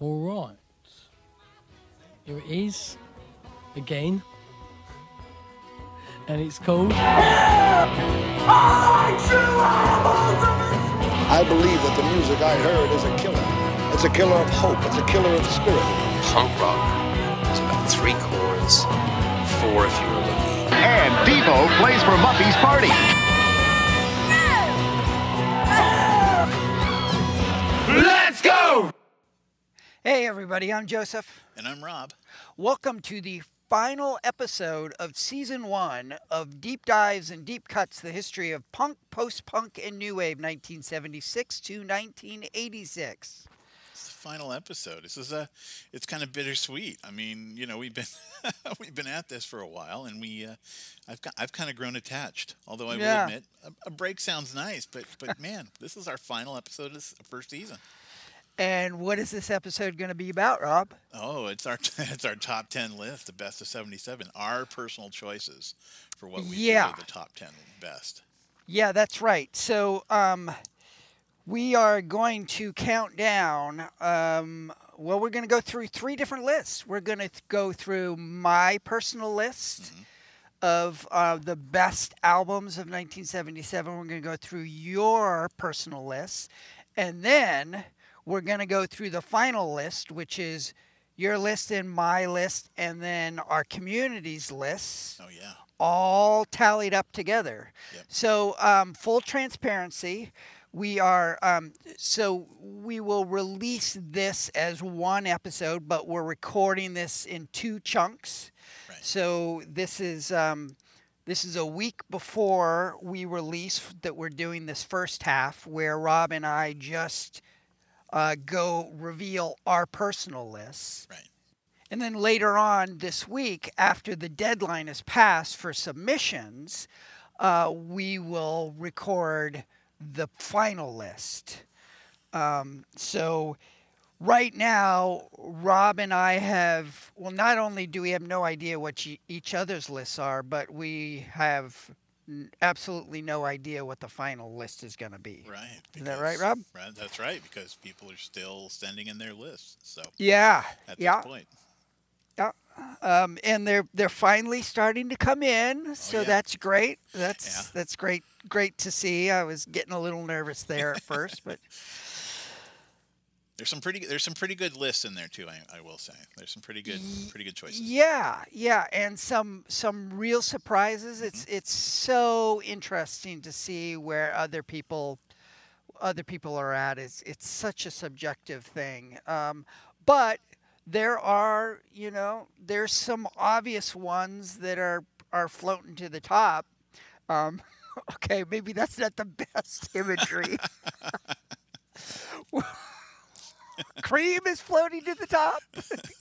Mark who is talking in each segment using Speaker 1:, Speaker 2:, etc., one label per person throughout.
Speaker 1: All right. Here it is again. And it's called.
Speaker 2: I believe that the music I heard is a killer. It's a killer of hope. It's a killer of spirit.
Speaker 3: Punk rock is about three chords, four if you were lucky.
Speaker 4: And Devo plays for Muffy's Party.
Speaker 5: Hey, everybody, I'm Joseph.
Speaker 6: And I'm Rob.
Speaker 5: Welcome to the final episode of season one of Deep Dives and Deep Cuts the history of punk, post punk, and new wave 1976 to 1986.
Speaker 6: It's the final episode. This is a it's kind of bittersweet. I mean, you know, we've been we've been at this for a while and we uh, I've got, I've kind of grown attached. Although I
Speaker 5: Yeah.
Speaker 6: will admit a, a break sounds nice, but but man, this is our final episode of this first season.
Speaker 5: And what is this episode going to be about, Rob?
Speaker 6: Oh, it's our it's our top 10 list, the best of 77. Our personal choices for what we
Speaker 5: Yeah.
Speaker 6: feel are the top 10 best.
Speaker 5: Yeah, that's right. So, um, we are going to count down. Um, well, we're going to go through three different lists. We're going to th- go through my personal list of uh, the best albums of 1977. We're going to go through your personal list. And then we're going to go through the final list, which is your list and my list, and then our community's lists
Speaker 6: Oh yeah.
Speaker 5: all tallied up together.
Speaker 6: Yep.
Speaker 5: So, um, full transparency, we are um, so we will release this as one episode, but we're recording this in two chunks.
Speaker 6: Right.
Speaker 5: So this is um, this is a week before we release that we're doing this first half, where Rob and I just uh, go reveal our personal lists.
Speaker 6: Right.
Speaker 5: And then later on this week, after the deadline is passed for submissions, uh, we will record the final list. Um, so right now, Rob and I have, well, not only do we have no idea what each other's lists are, but we have absolutely no idea what the final list is going to be.
Speaker 6: Right.
Speaker 5: Is that right,
Speaker 6: because-
Speaker 5: Rob?
Speaker 6: Right, that's right because people are still sending in their lists. So
Speaker 5: Yeah.
Speaker 6: at
Speaker 5: yeah.
Speaker 6: this point.
Speaker 5: um, and they're they're finally starting to come in, so
Speaker 6: Oh, yeah.
Speaker 5: that's great. That's
Speaker 6: Yeah.
Speaker 5: that's great great to see. I was getting a little nervous there at first, but
Speaker 6: There's some pretty there's some pretty good lists in there too. I, I will say there's some pretty good pretty good choices.
Speaker 5: yeah, yeah, and some some real surprises. It's
Speaker 6: Mm-hmm.
Speaker 5: it's so interesting to see where other people other people are at. It's it's such a subjective thing, um, but there are you know there's some obvious ones that are are floating to the top. Um, okay, maybe that's not the best imagery. Cream is floating to the top,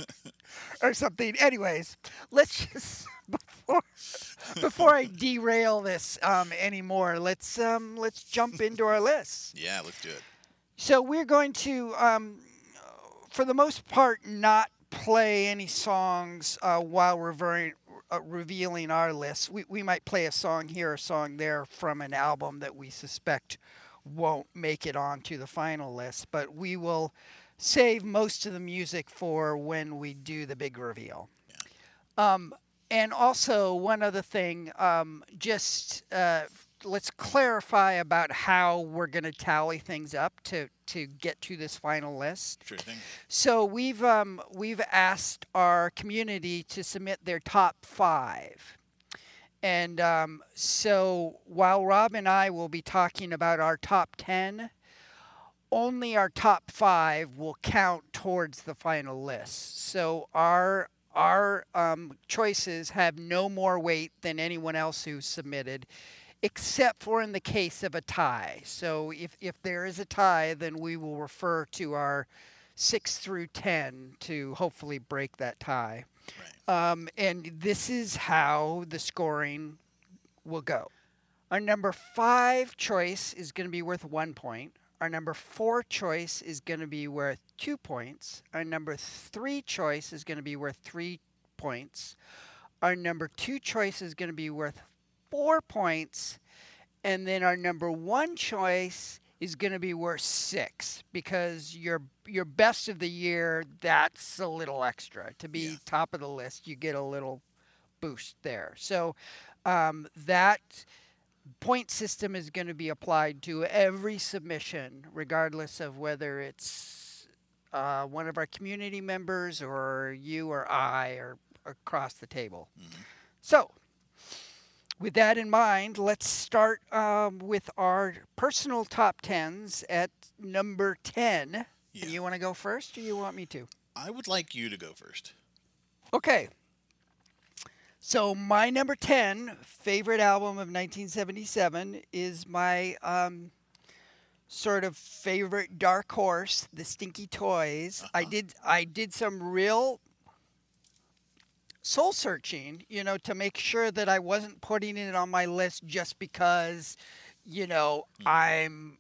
Speaker 5: or something. Anyways, let's just before before I derail this um, anymore. Let's um, let's jump into our list.
Speaker 6: Yeah, let's do it.
Speaker 5: So we're going to, um, for the most part, not play any songs uh, while we're uh, revealing our list. We, we might play a song here, a song there from an album that we suspect won't make it onto the final list, but we will save most of the music for when we do the big reveal. Um, and also, one other thing, um, just uh, let's clarify about how we're going to tally things up to, to get to this final list.
Speaker 6: Sure thing.
Speaker 5: So we've um, we've asked our community to submit their top five, and um, so while Rob and I will be talking about our top ten, only our top five will count towards the final list. So our our um, choices have no more weight than anyone else who submitted, except for in the case of a tie. So if, if there is a tie, then we will refer to our six through ten to hopefully break that tie.
Speaker 6: Right.
Speaker 5: Um, and this is how the scoring will go. Our number five choice is going to be worth one point. Our number four choice is going to be worth two points. Our number three choice is going to be worth three points. Our number two choice is going to be worth four points. And then our number one choice is going to be worth six because your your best of the year that's a little extra to be
Speaker 6: Yeah.
Speaker 5: top of the list. You get a little boost there. So um, that point system is going to be applied to every submission, regardless of whether it's uh, one of our community members or you or I or across the table. So, with that in mind, let's start um, with our personal top tens at number 10.
Speaker 6: Yeah.
Speaker 5: You want to go first or you want me to?
Speaker 6: I would like you to go first.
Speaker 5: Okay. So my number 10 favorite album of 1977 is my um, sort of favorite dark horse, The Stinky Toys. I did I did some real soul searching, you know, to make sure that I wasn't putting it on my list just because, you know, I'm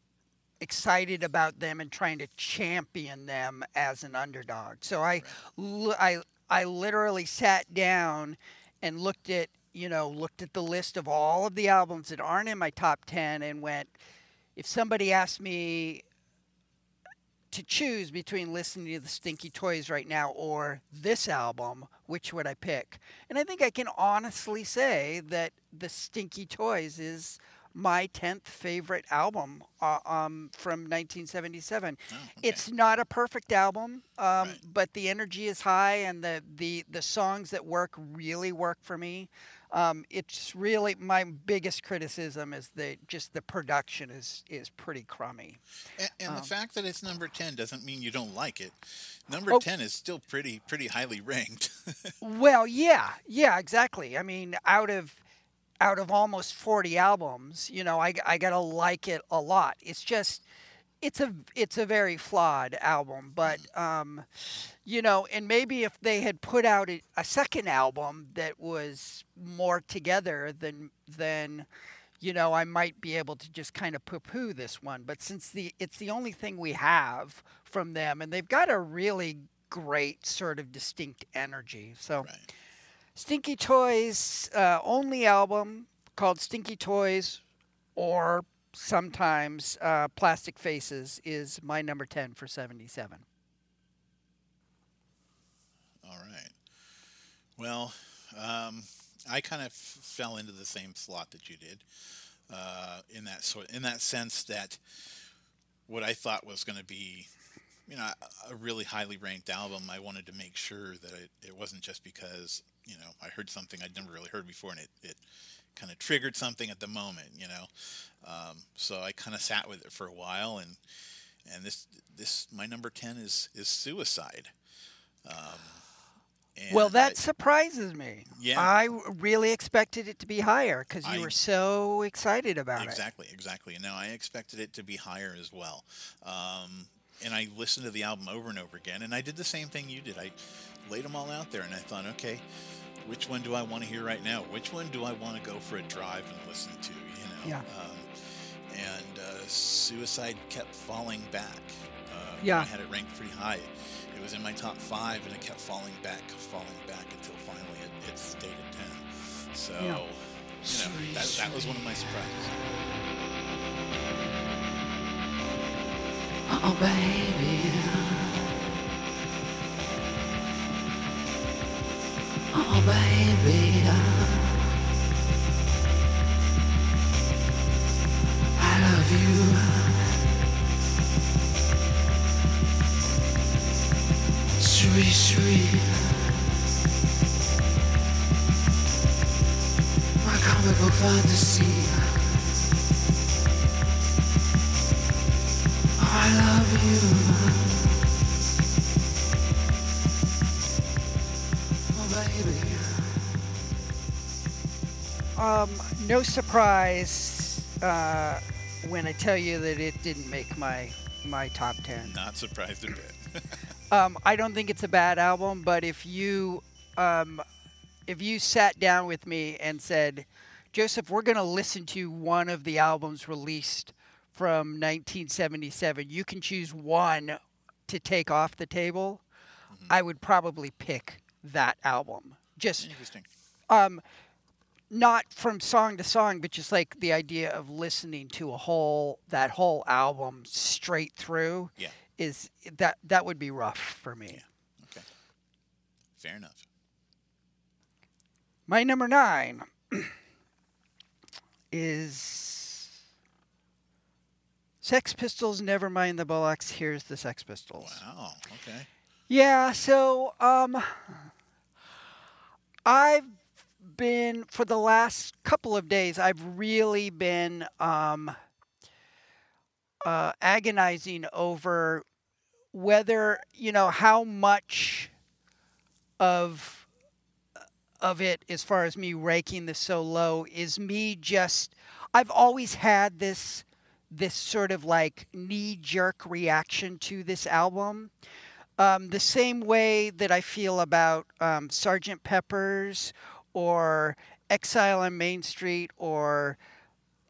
Speaker 5: excited about them and trying to champion them as an underdog. So I, li- I, I literally sat down and looked at, you know, looked at the list of all of the albums that aren't in my top 10 and went, if somebody asked me to choose between listening to the Stinky Toys right now or this album, which would I pick? And I think I can honestly say that the Stinky Toys is my 10th favorite album uh, um, from 1977.
Speaker 6: Oh, okay.
Speaker 5: It's not a perfect album, um,
Speaker 6: Right.
Speaker 5: but the energy is high and the, the, the songs that work really work for me. Um, it's really my biggest criticism is that just the production is is pretty crummy.
Speaker 6: And, and
Speaker 5: Um,
Speaker 6: the fact that it's number ten doesn't mean you don't like it. Number
Speaker 5: Oh.
Speaker 6: ten is still pretty pretty highly ranked.
Speaker 5: Well, yeah, yeah, exactly. I mean, out of out of almost 40 albums, you know, I, I gotta like it a lot. It's just, it's a it's a very flawed album, but um, you know, and maybe if they had put out a, a second album that was more together than than you know, I might be able to just kind of poo-poo this one. But since the it's the only thing we have from them, and they've got a really great sort of distinct energy, so.
Speaker 6: right.
Speaker 5: Stinky Toys uh, only album called Stinky Toys, or sometimes uh, Plastic Faces, is my number 10 for 77.
Speaker 6: All right. Well, um, I kind of fell into the same slot that you did, uh, in that sort, in that sense that what I thought was going to be, you know, a- a really highly ranked album. I wanted to make sure that it, it wasn't just because you know I heard something I'd never really heard before, and it, it kind of triggered something at the moment, you know. Um, so I kind of sat with it for a while, and and this this my number ten is is Suicide. Um, and
Speaker 5: well,
Speaker 6: I-
Speaker 5: that surprises me.
Speaker 6: Yeah.
Speaker 5: I really expected it to be higher because you
Speaker 6: I-
Speaker 5: were so excited about it.
Speaker 6: Exactly, exactly. And now I expected it to be higher as well. Um, and I listened to the album over and over again, and I did the same thing you did. I laid them all out there, and I thought, okay, which one do I want to hear right now? Which one do I want to go for a drive and listen to? You know.
Speaker 5: Yeah.
Speaker 6: Um, and uh, Suicide kept falling back. Uh,
Speaker 5: Yeah.
Speaker 6: I had it ranked pretty high. It was in my top five, and it kept falling back, falling back until finally it, it stayed at ten. So.
Speaker 5: Yeah.
Speaker 6: You know, that, that was one of my surprises.
Speaker 7: Oh, baby. Oh, baby. I love you. Sweet, sweet. My comic book fantasy.
Speaker 5: Um, no surprise uh, when I tell you that it didn't make my my top 10.
Speaker 6: Not surprised a bit.
Speaker 5: Um, I don't think it's a bad album, but if you um, if you sat down with me and said, Joseph, we're going to listen to one of the albums released from 1977, you can choose one to take off the table. I would probably pick that album. Just
Speaker 6: Interesting.
Speaker 5: um, not from song to song, but just like the idea of listening to a whole that whole album straight through
Speaker 6: Yeah.
Speaker 5: is that that would be rough for me.
Speaker 6: Okay. Fair enough.
Speaker 5: My number nine is Sex Pistols. Never mind the Bollocks. Here's the Sex Pistols.
Speaker 6: Wow. Okay.
Speaker 5: Yeah, so um I've been for the last couple of days I've really been um uh agonizing over whether, you know, how much of of it as far as me raking this so low is me just I've always had this this sort of like knee jerk reaction to this album. Um, the same way that I feel about um, Sergeant Pepper's or Exile on Main Street or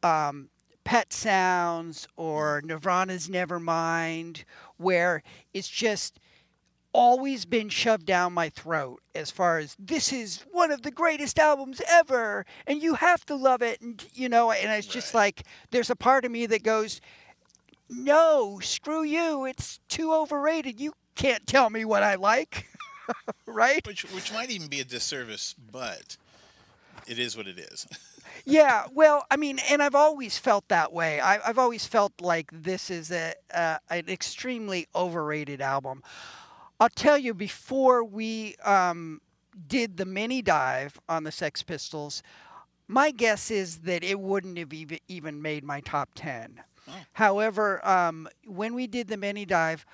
Speaker 5: um, Pet Sounds or Nirvana's Nevermind, where it's just always been shoved down my throat as far as this is one of the greatest albums ever and you have to love it and you know and it's just
Speaker 6: Right.
Speaker 5: like there's a part of me that goes no, screw you. It's too overrated. You can't tell me what I like. right?
Speaker 6: Which which might even be a disservice, but it is what it is.
Speaker 5: Yeah, well, I mean, and I've always felt that way. I, I've always felt like this is a, uh, an extremely overrated album. I'll tell you, before we um, did the mini dive on the Sex Pistols, my guess is that it wouldn't have even, even made my top 10. However, um, when we did the mini dive,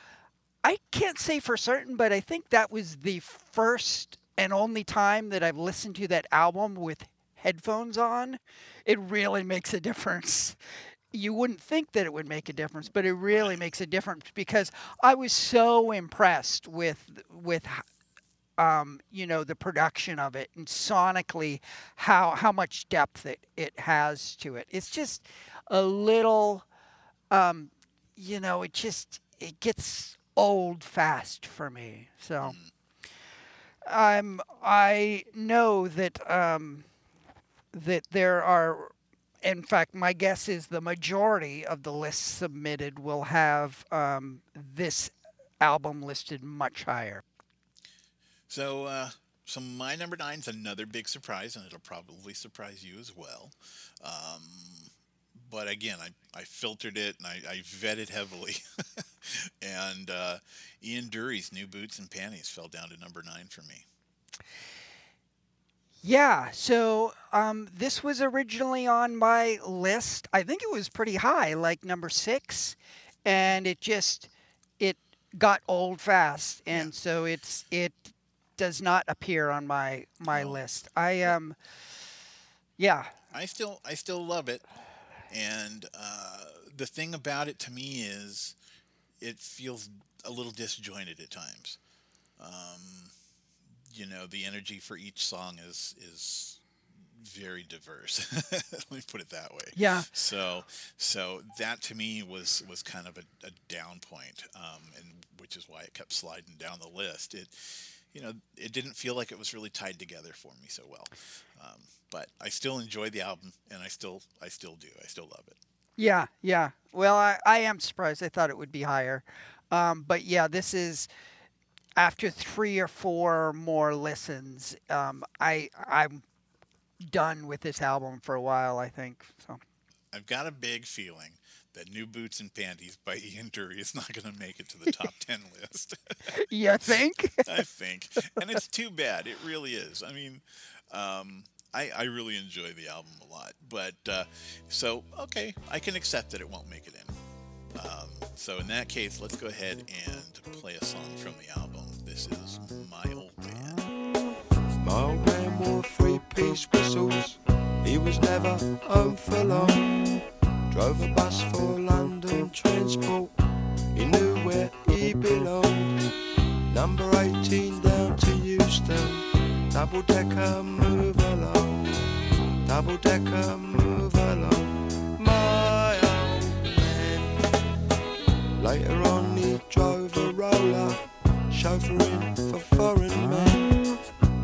Speaker 5: I can't say for certain, but I think that was the first and only time that I've listened to that album with headphones on. It really makes a difference. You wouldn't think that it would make a difference, but it really makes a difference because I was so impressed with with um, you know the production of it and sonically how how much depth it, it has to it. It's just a little um, you know, it just it gets old fast for me. So um, I know that um, that there are. In fact, my guess is the majority of the lists submitted will have um, this album listed much higher.
Speaker 6: So, uh, so my number nine is another big surprise, and it'll probably surprise you as well. Um, but again, I, I filtered it and I, I vetted heavily. and uh, Ian Dury's New Boots and Panties fell down to number nine for me.
Speaker 5: Yeah, so um, this was originally on my list. I think it was pretty high, like number six, and it just it got old fast, and so it's it does not appear on my my list. I um, yeah,
Speaker 6: I still I still love it, and uh, the thing about it to me is it feels a little disjointed at times. Um, you know, the energy for each song is is very diverse. Let me put it that way.
Speaker 5: Yeah.
Speaker 6: So so that to me was was kind of a, a down point, um, and which is why it kept sliding down the list. It you know, it didn't feel like it was really tied together for me so well. Um, but I still enjoy the album, and I still, I still do. I still love it.
Speaker 5: yeah, yeah. Well, I I am surprised. I thought it would be higher, um, but yeah, this is. After three or four more listens, um, I I'm done with this album for a while. I think so.
Speaker 6: I've got a big feeling that "New Boots and Panties" by Ian Dury is not going to make it to the top ten list.
Speaker 5: You think?
Speaker 6: I think, and it's too bad. It really is. I mean, um, I, I really enjoy the album a lot, but uh, so okay, I can accept that it won't make it in. Um, so in that case, let's go ahead and play a song from the album. This is "My Old Man."
Speaker 7: My old man wore three-piece whistles. He was never home for long. Drove a bus for London transport. He knew where he belonged. Number 18 down to Euston. Double decker, move along. Double decker, move along. My old man. Later on, he drove a roller, chauffeuring for foreign men.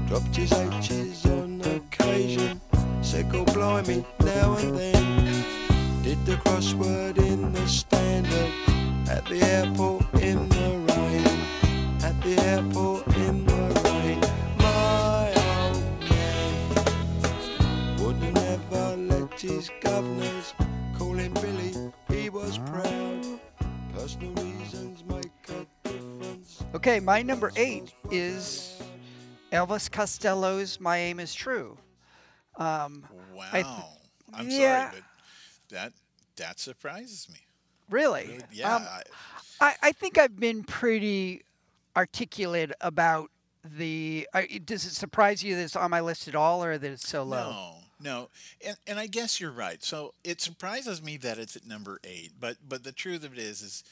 Speaker 7: Dropped his H's on occasion, said, go blimey, now and then. Did the crossword in the standard at the airport in the rain. At the airport in the rain. His governors call him Billy. He was proud. Personal reasons make a difference.
Speaker 5: Okay, my number eight is Elvis Costello's "My Aim Is True." Um,
Speaker 6: Wow.
Speaker 5: I th-
Speaker 6: I'm
Speaker 5: yeah.
Speaker 6: sorry, but that that surprises me.
Speaker 5: really?
Speaker 6: Really, Yeah.
Speaker 5: Um,
Speaker 6: I-
Speaker 5: I, I think I've been pretty articulate about the. I, does it surprise you that it's on my list at all, or that it's so low?
Speaker 6: No, no, and and I guess you're right. So it surprises me that it's at number eight, but but the truth of it is, is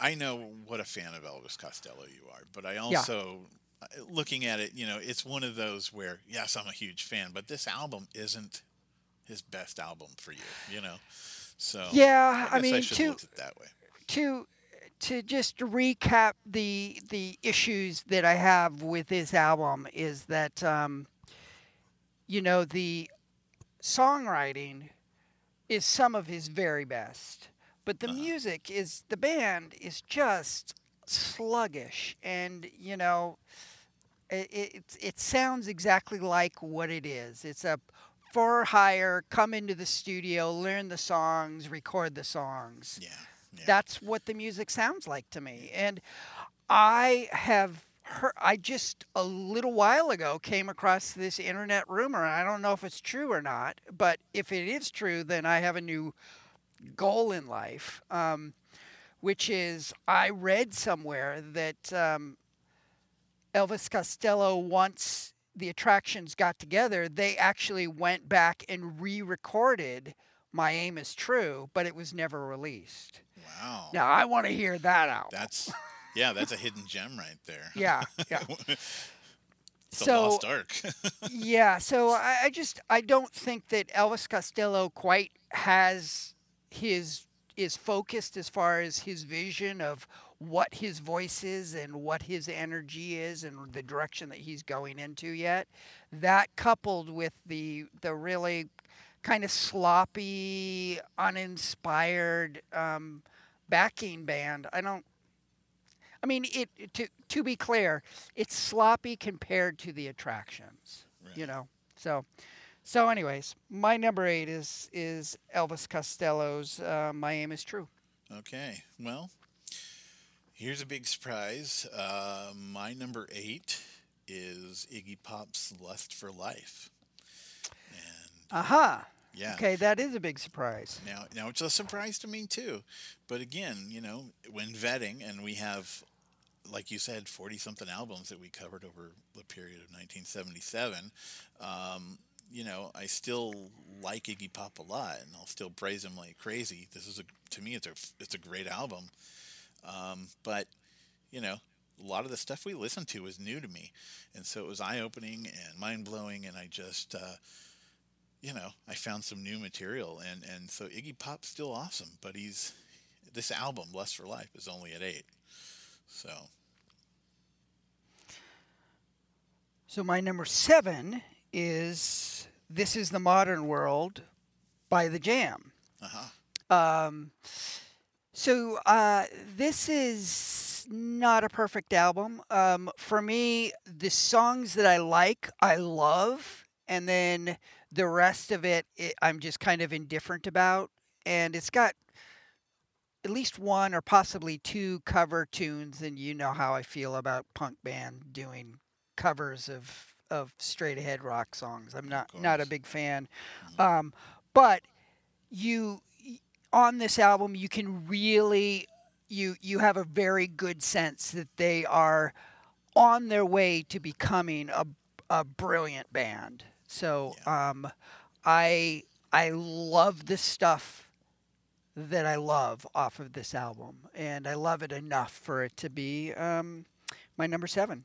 Speaker 6: I know what a fan of Elvis Costello you are, but I also, uh looking at it, you know, it's one of those where yes, I'm a huge fan, but this album isn't his best album for you, you know. So
Speaker 5: Yeah, I
Speaker 6: guess
Speaker 5: mean,
Speaker 6: I
Speaker 5: to-
Speaker 6: it that way.
Speaker 5: to to just recap the the issues that I have with this album is that um, you know the songwriting is some of his very best, but the uh-huh. music is the band is just sluggish, and you know it it, it sounds exactly like what it is. It's a for hire, come into the studio, learn the songs, record the songs
Speaker 6: Yeah. yeah.
Speaker 5: that's what the music sounds like to me. And I have heard, I just a little while ago came across this internet rumor. I don't know if it's true or not, but if it is true, then I have a new goal in life, um, which is I read somewhere that um, Elvis Costello once the attractions got together, they actually went back and re-recorded "My Aim Is True," but it was never released.
Speaker 6: wow.
Speaker 5: Now I want to hear that out.
Speaker 6: That's yeah, that's a hidden gem right there.
Speaker 5: yeah, yeah. So yeah, so I, I just I don't think that Elvis Costello quite has his is focused as far as his vision of what his voice is and what his energy is and the direction that he's going into yet. That coupled with the the really kind of sloppy, uninspired um, backing band, I don't. I mean, it to to be clear, it's sloppy compared to the attractions. You know, so. So, anyways, my number eight is is Elvis Costello's uh, "My Aim Is True."
Speaker 6: Okay, well, here's a big surprise. Uh, my number eight is Iggy Pop's "Lust for Life," and
Speaker 5: Aha.
Speaker 6: yeah.
Speaker 5: Okay, that is a big surprise.
Speaker 6: Now, now it's a surprise to me too, but again, you know, when vetting, and we have, like you said, forty something albums that we covered over the period of 1977. Um, you know, I still like Iggy Pop a lot, and I'll still praise him like crazy. This is a, to me, it's a, it's a great album. Um, but, you know, a lot of the stuff we listened to was new to me, and so it was eye opening and mind blowing, and I just. Uh, you know, I found some new material, and and so Iggy Pop's still awesome, but he's this album, Lust for Life, is only at eight. So
Speaker 5: So my number seven is "This Is the Modern World" by The Jam.
Speaker 6: uh-huh.
Speaker 5: Um, so uh, this is not a perfect album. Um, for me, the songs that I like, I love, and then the rest of it, it, I'm just kind of indifferent about. And it's got at least one or possibly two cover tunes, and you know how I feel about punk band doing covers of of straight ahead rock songs. I'm not not a big fan, um, but you on this album you can really you you have a very good sense that they are on their way to becoming a a brilliant band. So um, I I love the stuff that I love off of this album, and I love it enough for it to be um, my number seven.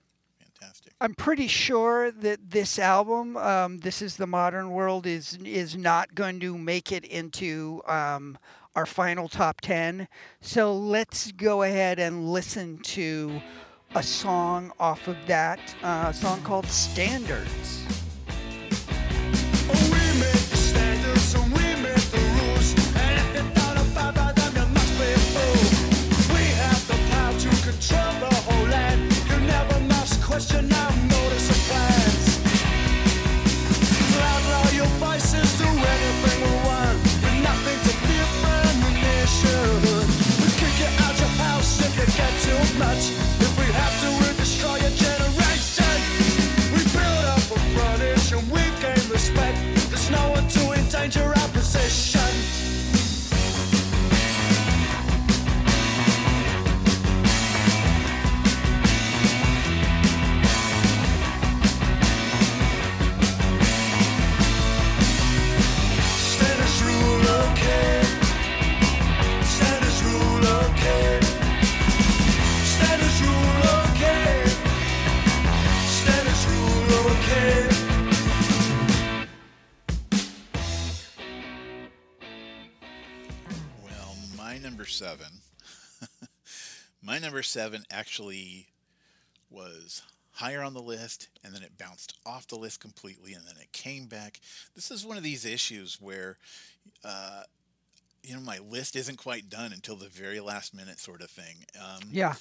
Speaker 6: fantastic.
Speaker 5: I'm pretty sure that this album, um, "This Is the Modern World," is is not going to make it into um, our final top ten. So let's go ahead and listen to a song off of that uh, song called "Standards."
Speaker 6: Seven. my number seven actually was higher on the list and then it bounced off the list completely and then it came back. This is one of these issues where, uh, you know, my list isn't quite done until the very last minute, sort of thing. Um,
Speaker 5: Yeah.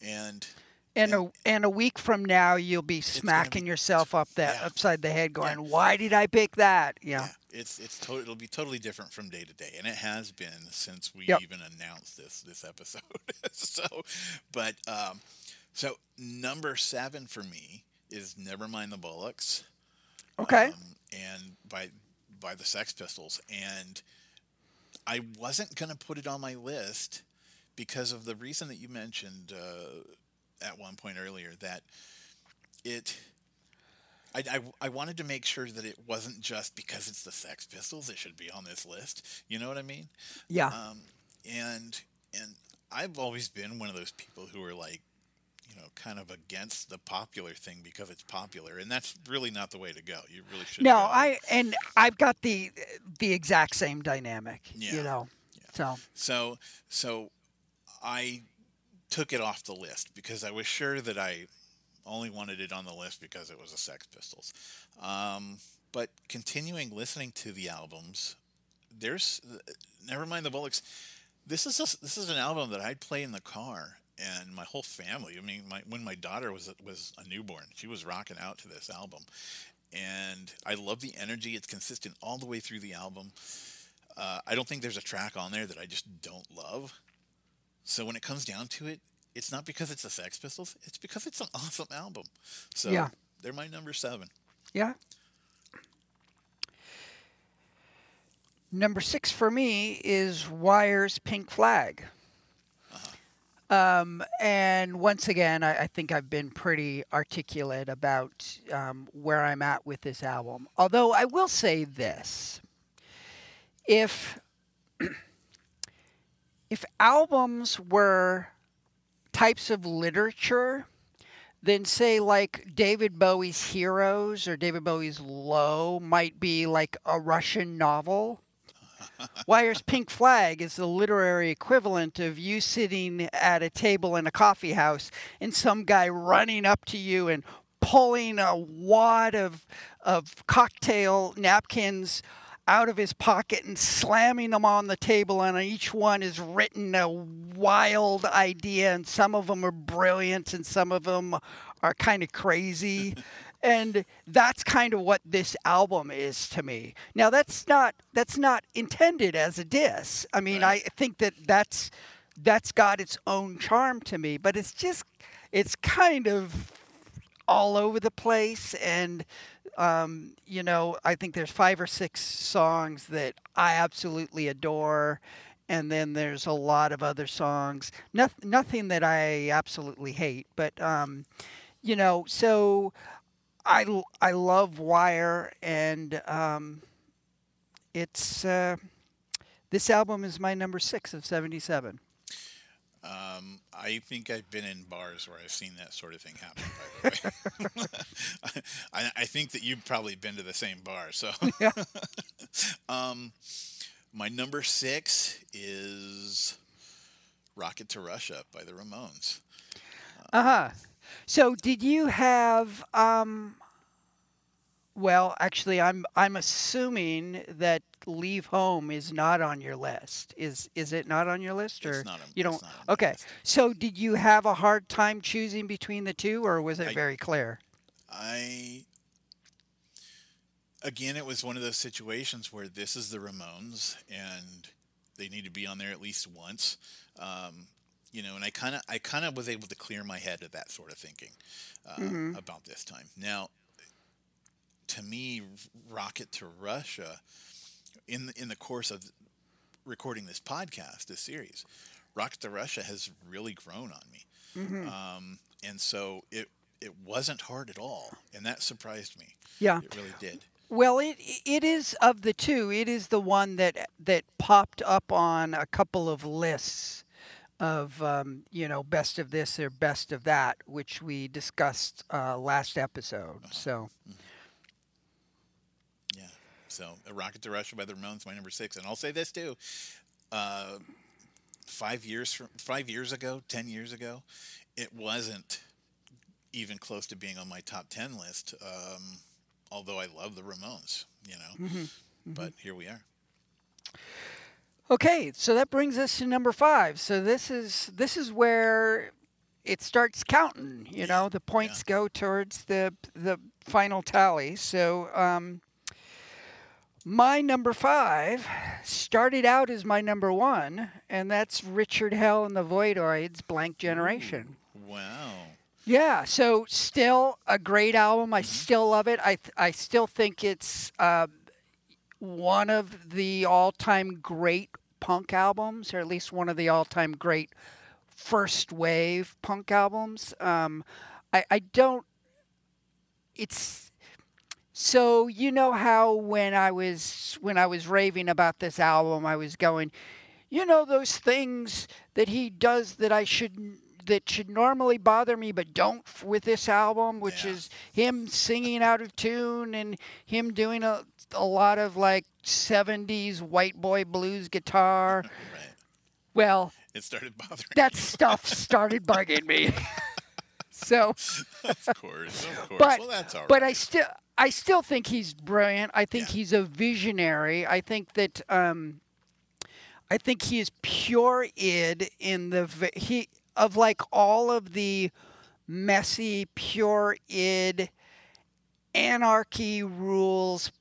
Speaker 6: And
Speaker 5: And a and a week from now, you'll be smacking
Speaker 6: be-
Speaker 5: yourself up that
Speaker 6: Yeah.
Speaker 5: upside the head, going, "Why did I pick that?" Yeah.
Speaker 6: Yeah, it's it's to- it'll be totally different from day to day, and it has been since we
Speaker 5: Yep.
Speaker 6: even announced this this episode. so, but um, so number seven for me is "Never Mind the Bollocks,"
Speaker 5: Okay.
Speaker 6: um, and by by the Sex Pistols, and I wasn't gonna put it on my list because of the reason that you mentioned uh, at one point earlier that it. I, I, I wanted to make sure that it wasn't just because it's the Sex Pistols it should be on this list. You know what I mean?
Speaker 5: yeah.
Speaker 6: Um, and and I've always been one of those people who are like, you know, kind of against the popular thing because it's popular, and that's really not the way to go. You really should.
Speaker 5: no,
Speaker 6: go-
Speaker 5: I and I've got the the exact same dynamic.
Speaker 6: Yeah.
Speaker 5: You know. So
Speaker 6: So so I took it off the list because I was sure that I only wanted it on the list because it was the Sex Pistols. Um, but continuing listening to the albums, there's never mind the Bollocks. This is a, this is an album that I'd play in the car and my whole family. I mean, my, when my daughter was was a newborn, she was rocking out to this album, and I love the energy. It's consistent all the way through the album. Uh, I don't think there's a track on there that I just don't love. So when it comes down to it, it's not because it's the Sex Pistols. It's because it's an awesome album. So
Speaker 5: Yeah.
Speaker 6: they're my number seven.
Speaker 5: yeah. Number six for me is Wire's Pink Flag. Um, and once again, I, I think I've been pretty articulate about um, where I'm at with this album. Although I will say this: if if albums were types of literature, then say like David Bowie's Heroes or David Bowie's Low might be like a Russian novel. Wire's Pink Flag is the literary equivalent of you sitting at a table in a coffee house and some guy running up to you and pulling a wad of of cocktail napkins out of his pocket and slamming them on the table and on each one is written a wild idea and some of them are brilliant and some of them are kind of crazy. And that's kind of what this album is to me. Now that's not that's not intended as a diss. I mean i think that that's that's got its own charm to me but it's just it's kind of all over the place and um, you know i think there's five or six songs that i absolutely adore and then there's a lot of other songs. Noth- nothing that i absolutely hate but um, you know so i, I love wire and um, it's uh, this album is my number six of 77
Speaker 6: Um, I think I've been in bars where I've seen that sort of thing happen. By the way, I, I think that you've probably been to the same bar. So, um, my number six is "Rocket to Russia" by the Ramones.
Speaker 5: Uh-huh. So did you have um well, actually I'm I'm assuming that Leave Home is not on your list. Is is it not on your list or
Speaker 6: It's not on-
Speaker 5: you
Speaker 6: it's
Speaker 5: don't
Speaker 6: not on my
Speaker 5: Okay.
Speaker 6: list.
Speaker 5: So did you have a hard time choosing between the two or was it
Speaker 6: I-
Speaker 5: very clear?
Speaker 6: I again, it was one of those situations where this is the Ramones, and they need to be on there at least once. Um, you know, and I kind of, I kind of was able to clear my head of that sort of thinking uh, about this time. Now, to me, Rocket to Russia, in the, in the course of recording this podcast, this series, Rocket to Russia has really grown on me, um, and so it it wasn't hard at all, and that surprised me.
Speaker 5: Yeah.
Speaker 6: It really did.
Speaker 5: Well, it it is of the two. It is the one that that popped up on a couple of lists of um, you know best of this or best of that, which we discussed uh, last episode. So
Speaker 6: Yeah. So, A Rocket to Russia by the Ramones, my number six. And I'll say this too. Uh, five years from five years ago, ten years ago, it wasn't even close to being on my top ten list. Um, although I love the Ramones, you know,
Speaker 5: Mm-hmm.
Speaker 6: but here we are.
Speaker 5: Okay, so that brings us to number five. So this is this is where it starts counting. You know, the points go towards the the final tally. So um, my number five started out as my number one, and that's Richard Hell and the Voidoids, Blank Generation.
Speaker 6: Wow.
Speaker 5: Yeah, so still a great album. I still love it. I th- I still think it's uh, one of the all-time great punk albums, or at least one of the all-time great first wave punk albums. Um, I I don't. It's so you know how when I was when I was raving about this album, I was going, you know those things that he does that I should that should normally bother me but don't f- with this album, which
Speaker 6: Yeah.
Speaker 5: is him singing out of tune and him doing a a lot of like 70s white boy blues guitar.
Speaker 6: Right.
Speaker 5: Well,
Speaker 6: It started bothering.
Speaker 5: that stuff started bugging me. so,
Speaker 6: of course, of course.
Speaker 5: but
Speaker 6: well, that's all right.
Speaker 5: but I still I still think he's brilliant. I think
Speaker 6: Yeah.
Speaker 5: he's a visionary. I think that um, I think he is pure id in the he of like all of the messy pure id anarchy rules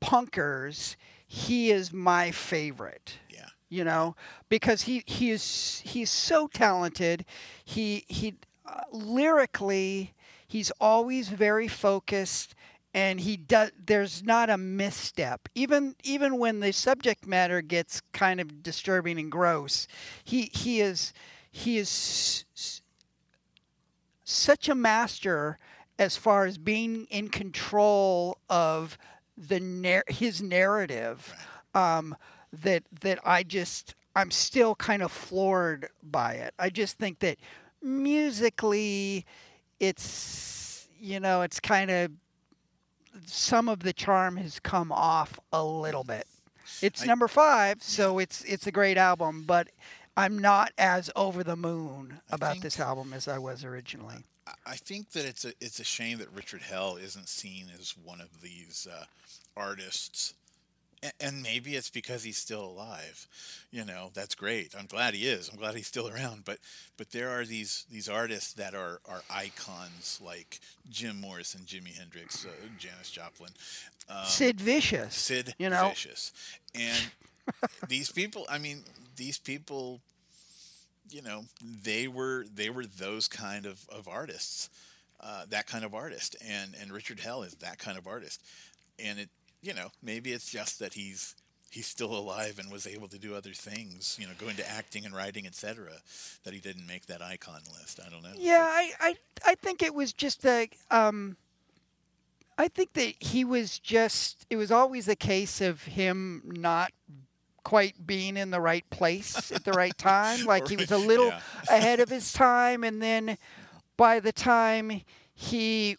Speaker 5: punkers. He is my favorite
Speaker 6: yeah.
Speaker 5: you know because he he is he's so talented he he uh, lyrically he's always very focused and he does there's not a misstep even even when the subject matter gets kind of disturbing and gross he he is he is s- s- such a master as far as being in control of the nar- his narrative um, that that I just I'm still kind of floored by it. I just think that musically, it's you know it's kind of some of the charm has come off a little bit. It's
Speaker 6: I-
Speaker 5: number five, so it's it's a great album, but I'm not as over the moon about
Speaker 6: think-
Speaker 5: this album as I was originally.
Speaker 6: I- I think that it's a it's a shame that Richard Hell isn't seen as one of these uh, artists, and, maybe it's because he's still alive. You know, that's great. I'm glad he is. I'm glad he's still around. But but there are these these artists that are are icons like Jim Morrison, Jimi Hendrix, uh, Janis Joplin, um,
Speaker 5: Sid Vicious,
Speaker 6: Sid
Speaker 5: you know,
Speaker 6: Vicious, and these people. I mean, these people. You know, they were they were those kind of, of artists, uh, that kind of artist, and and Richard Hell is that kind of artist, and it you know maybe it's just that he's he's still alive and was able to do other things, you know, go into acting and writing, etc. That he didn't make that icon list. I don't know.
Speaker 5: Yeah, I, I, I think it was just a. Um, I think that he was just. It was always a case of him not quite being in the right place at the right time. Like he was a little
Speaker 6: Yeah.
Speaker 5: ahead of his time, and then by the time he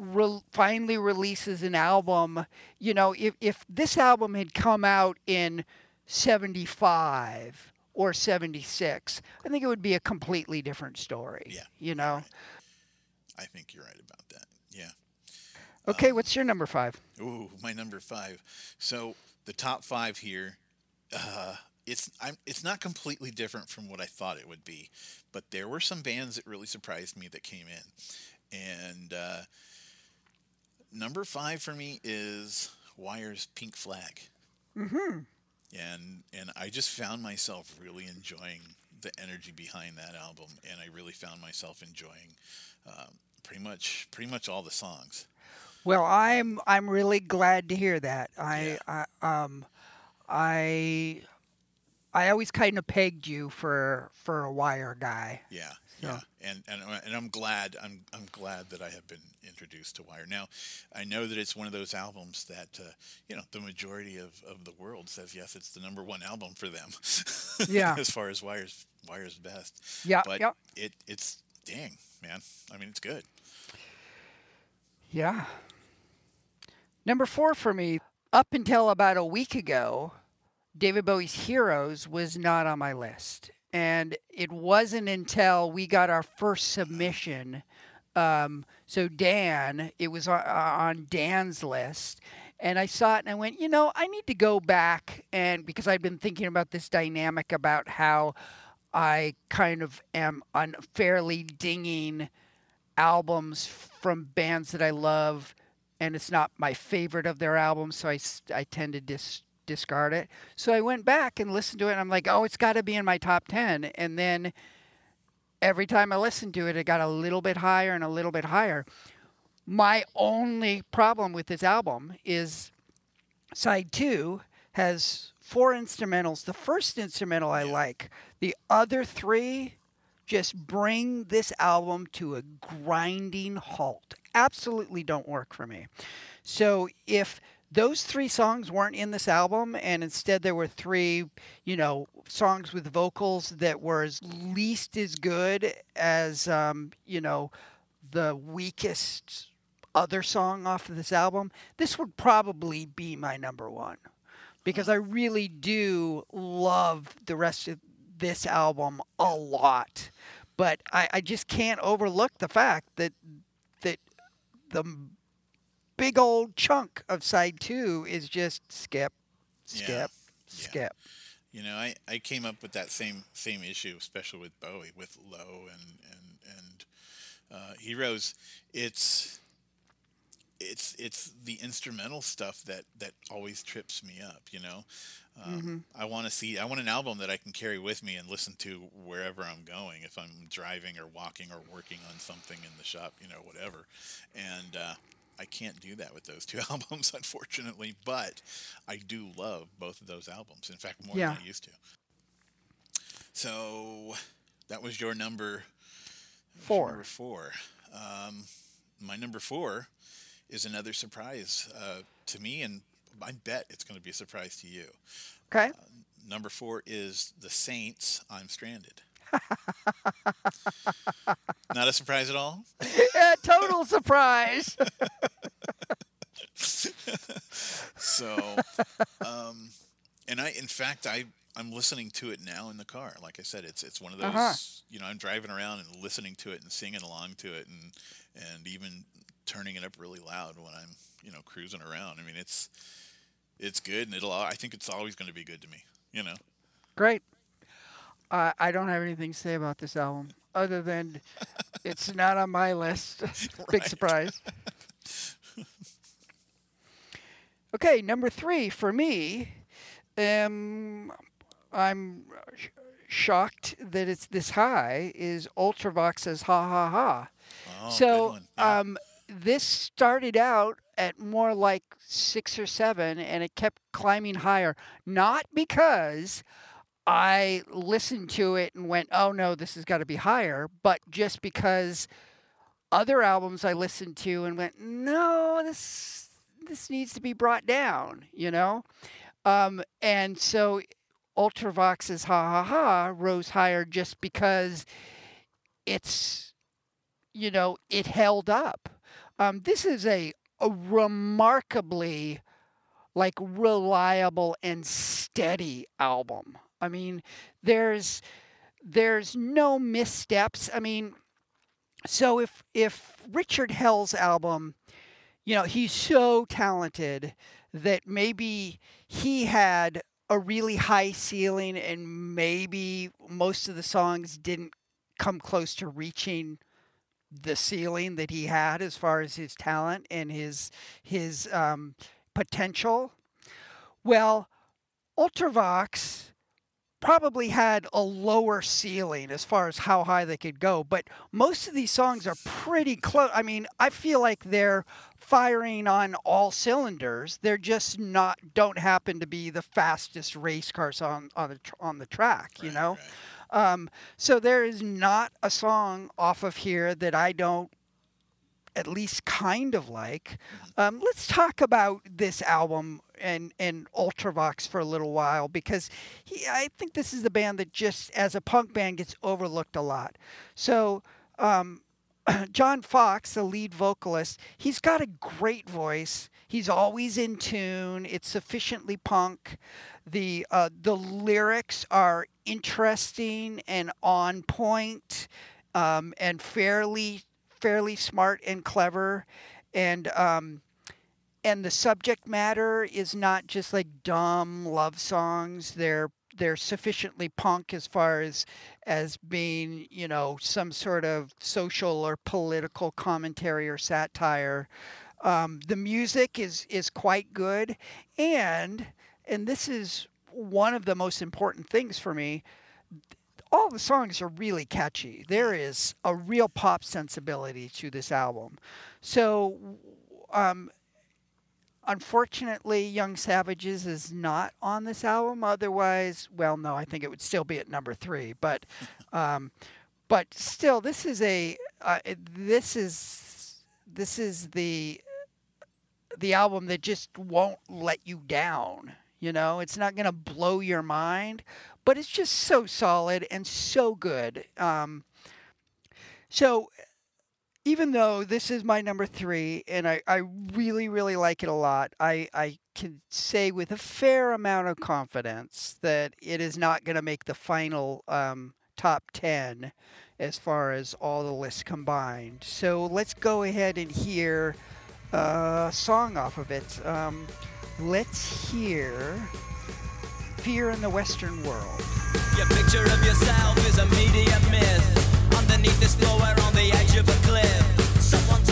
Speaker 5: re- finally releases an album, you know, if if this album had come out in '75 or '76, I think it would be a completely different story.
Speaker 6: Yeah,
Speaker 5: you know.
Speaker 6: I think you're right about that. Yeah.
Speaker 5: Okay, what's your number five?
Speaker 6: Ooh, my number five. So the top five here, uh, it's I'm it's not completely different from what I thought it would be, but there were some bands that really surprised me that came in, and uh, number five for me is Wire's Pink Flag. Mm-hmm. And and I just found myself really enjoying the energy behind that album, and I really found myself enjoying um, pretty much pretty much all the songs.
Speaker 5: Well, I'm I'm really glad to hear that. I, I um I I always kind of pegged you for for a wire guy.
Speaker 6: Yeah, yeah, and and and I'm glad I'm I'm glad that I have been introduced to Wire. Now, I know that it's one of those albums that uh, you know the majority of, of the world says yes, it's the number one album for them.
Speaker 5: Yeah.
Speaker 6: as far as Wire's Wire's best.
Speaker 5: Yeah,
Speaker 6: but
Speaker 5: yeah.
Speaker 6: it it's dang man. I mean, it's good.
Speaker 5: Yeah. Number four for me, up until about a week ago, David Bowie's Heroes was not on my list. And it wasn't until we got our first submission. Um, so Dan, it was on, Dan's list, and I saw it and I went, you know, I need to go back and because I've been thinking about this dynamic about how I kind of am unfairly dinging albums from bands that I love, and it's not my favorite of their albums, so I, I tend to dis, discard it. So I went back and listened to it, and I'm like, oh, it's got to be in my top 10. And then every time I listened to it, it got a little bit higher and a little bit higher. My only problem with this album is side two has four instrumentals. The first instrumental I like, the other three just bring this album to a grinding halt. Absolutely don't work for me. So if those three songs weren't in this album and instead there were three, you know, songs with vocals that were as least as good as um, you know, the weakest other song off of this album, this would probably be my number one because I really do love the rest of this album a lot. But I, I just can't overlook the fact that that the big old chunk of side two is just skip, skip,
Speaker 6: Yeah.
Speaker 5: skip.
Speaker 6: You know, I, I came up with that same same issue, especially with Bowie, with Low and and and uh, Heroes. It's it's it's the instrumental stuff that that always trips me up. You know, um, I want to see I want an album that I can carry with me and listen to wherever I'm going, if I'm driving or walking or working on something in the shop, you know, whatever. And uh, I can't do that with those two albums, unfortunately. But I do love both of those albums. In fact, more
Speaker 5: Yeah.
Speaker 6: than I used to. So that was your number
Speaker 5: Four.
Speaker 6: Number four. Um, my number four is another surprise uh, to me, and I bet it's going to be a surprise to you.
Speaker 5: Okay.
Speaker 6: Number four is The Saints. I'm stranded. Not a surprise at all.
Speaker 5: yeah, total surprise.
Speaker 6: So, um, and I, in fact, I, I'm listening to it now in the car. Like I said, it's it's one of those.
Speaker 5: Uh-huh.
Speaker 6: You know, I'm driving around and listening to it and singing along to it, and and even turning it up really loud when I'm you know cruising around. I mean, it's it's good, and it'll. I think it's always going to be good to me. You know.
Speaker 5: Great. Uh, I don't have anything to say about this album other than it's not on my list. Big surprise. okay, number three for me. Um, I'm sh- shocked that it's this high. Is Ultravox's "Ha Ha Ha."
Speaker 6: Oh,
Speaker 5: so.
Speaker 6: Yeah.
Speaker 5: um, this started out at more like six or seven, and it kept climbing higher. Not because I listened to it and went, "Oh no, this has got to be higher," but just because other albums I listened to and went, "No, this this needs to be brought down," you know. Um, and so Ultravox's "Ha Ha Ha" rose higher just because it's you know, it held up. Um, this is a, a remarkably like reliable and steady album. I mean, there's there's no missteps. I mean, so if if Richard Hell's album, you know, he's so talented that maybe he had a really high ceiling and maybe most of the songs didn't come close to reaching the ceiling that he had as far as his talent and his his um, potential. Well, Ultravox probably had a lower ceiling as far as how high they could go, but most of these songs are pretty close. I mean, I feel like they're firing on all cylinders. They're just not don't happen to be the fastest race cars on on the tr- on the track, you
Speaker 6: Right,
Speaker 5: know.
Speaker 6: right.
Speaker 5: Um, so there is not a song off of here that I don't at least kind of like. Um, let's talk about this album and and Ultravox for a little while because he, I think this is the band that just as a punk band gets overlooked a lot. So um, John Foxx, the lead vocalist, he's got a great voice. He's always in tune. It's sufficiently punk. The uh, the lyrics are interesting and on point, um, and fairly fairly smart and clever, and um, and the subject matter is not just like dumb love songs. They're they're sufficiently punk as far as as being you know some sort of social or political commentary or satire. Um, the music is is quite good, and and this is one of the most important things for me. All the songs are really catchy. There is a real pop sensibility to this album. So, um, unfortunately, Young Savages is not on this album. Otherwise, well, no, I think it would still be at number three. But, um, but still, this is a uh, this is this is the the album that just won't let you down. You know, it's not going to blow your mind, but it's just so solid and so good. Um, so even though this is my number three and I, I really, really like it a lot, I, I can say with a fair amount of confidence that it is not going to make the final um, top 10 as far as all the lists combined. So let's go ahead and hear a song off of it. Um, let's hear Fear in the Western World.
Speaker 8: Your picture of yourself is a media myth. Underneath this floor, on the edge of a cliff. Someone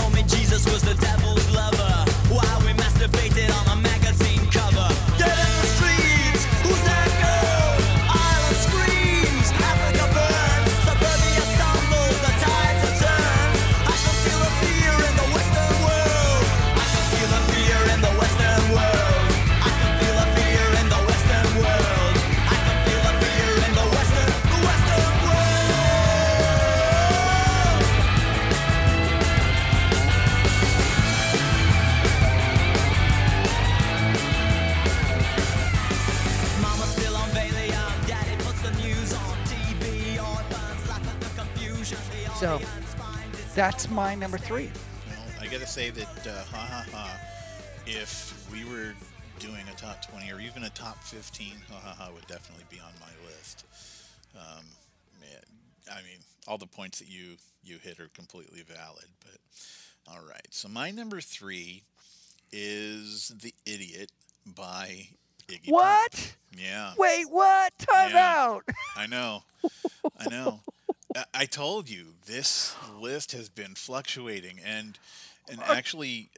Speaker 5: that's my number three.
Speaker 6: Well, I gotta say that, uh, ha ha ha, if we were doing a top 20 or even a top 15, ha ha ha would definitely be on my list. Um, I mean, all the points that you you hit are completely valid. But all right, so my number three is "The Idiot" by Iggy. Pop.
Speaker 5: What?
Speaker 6: Yeah.
Speaker 5: Wait, what? Time
Speaker 6: Yeah.
Speaker 5: out.
Speaker 6: I know. I know. I- told you this list has been fluctuating, and and actually,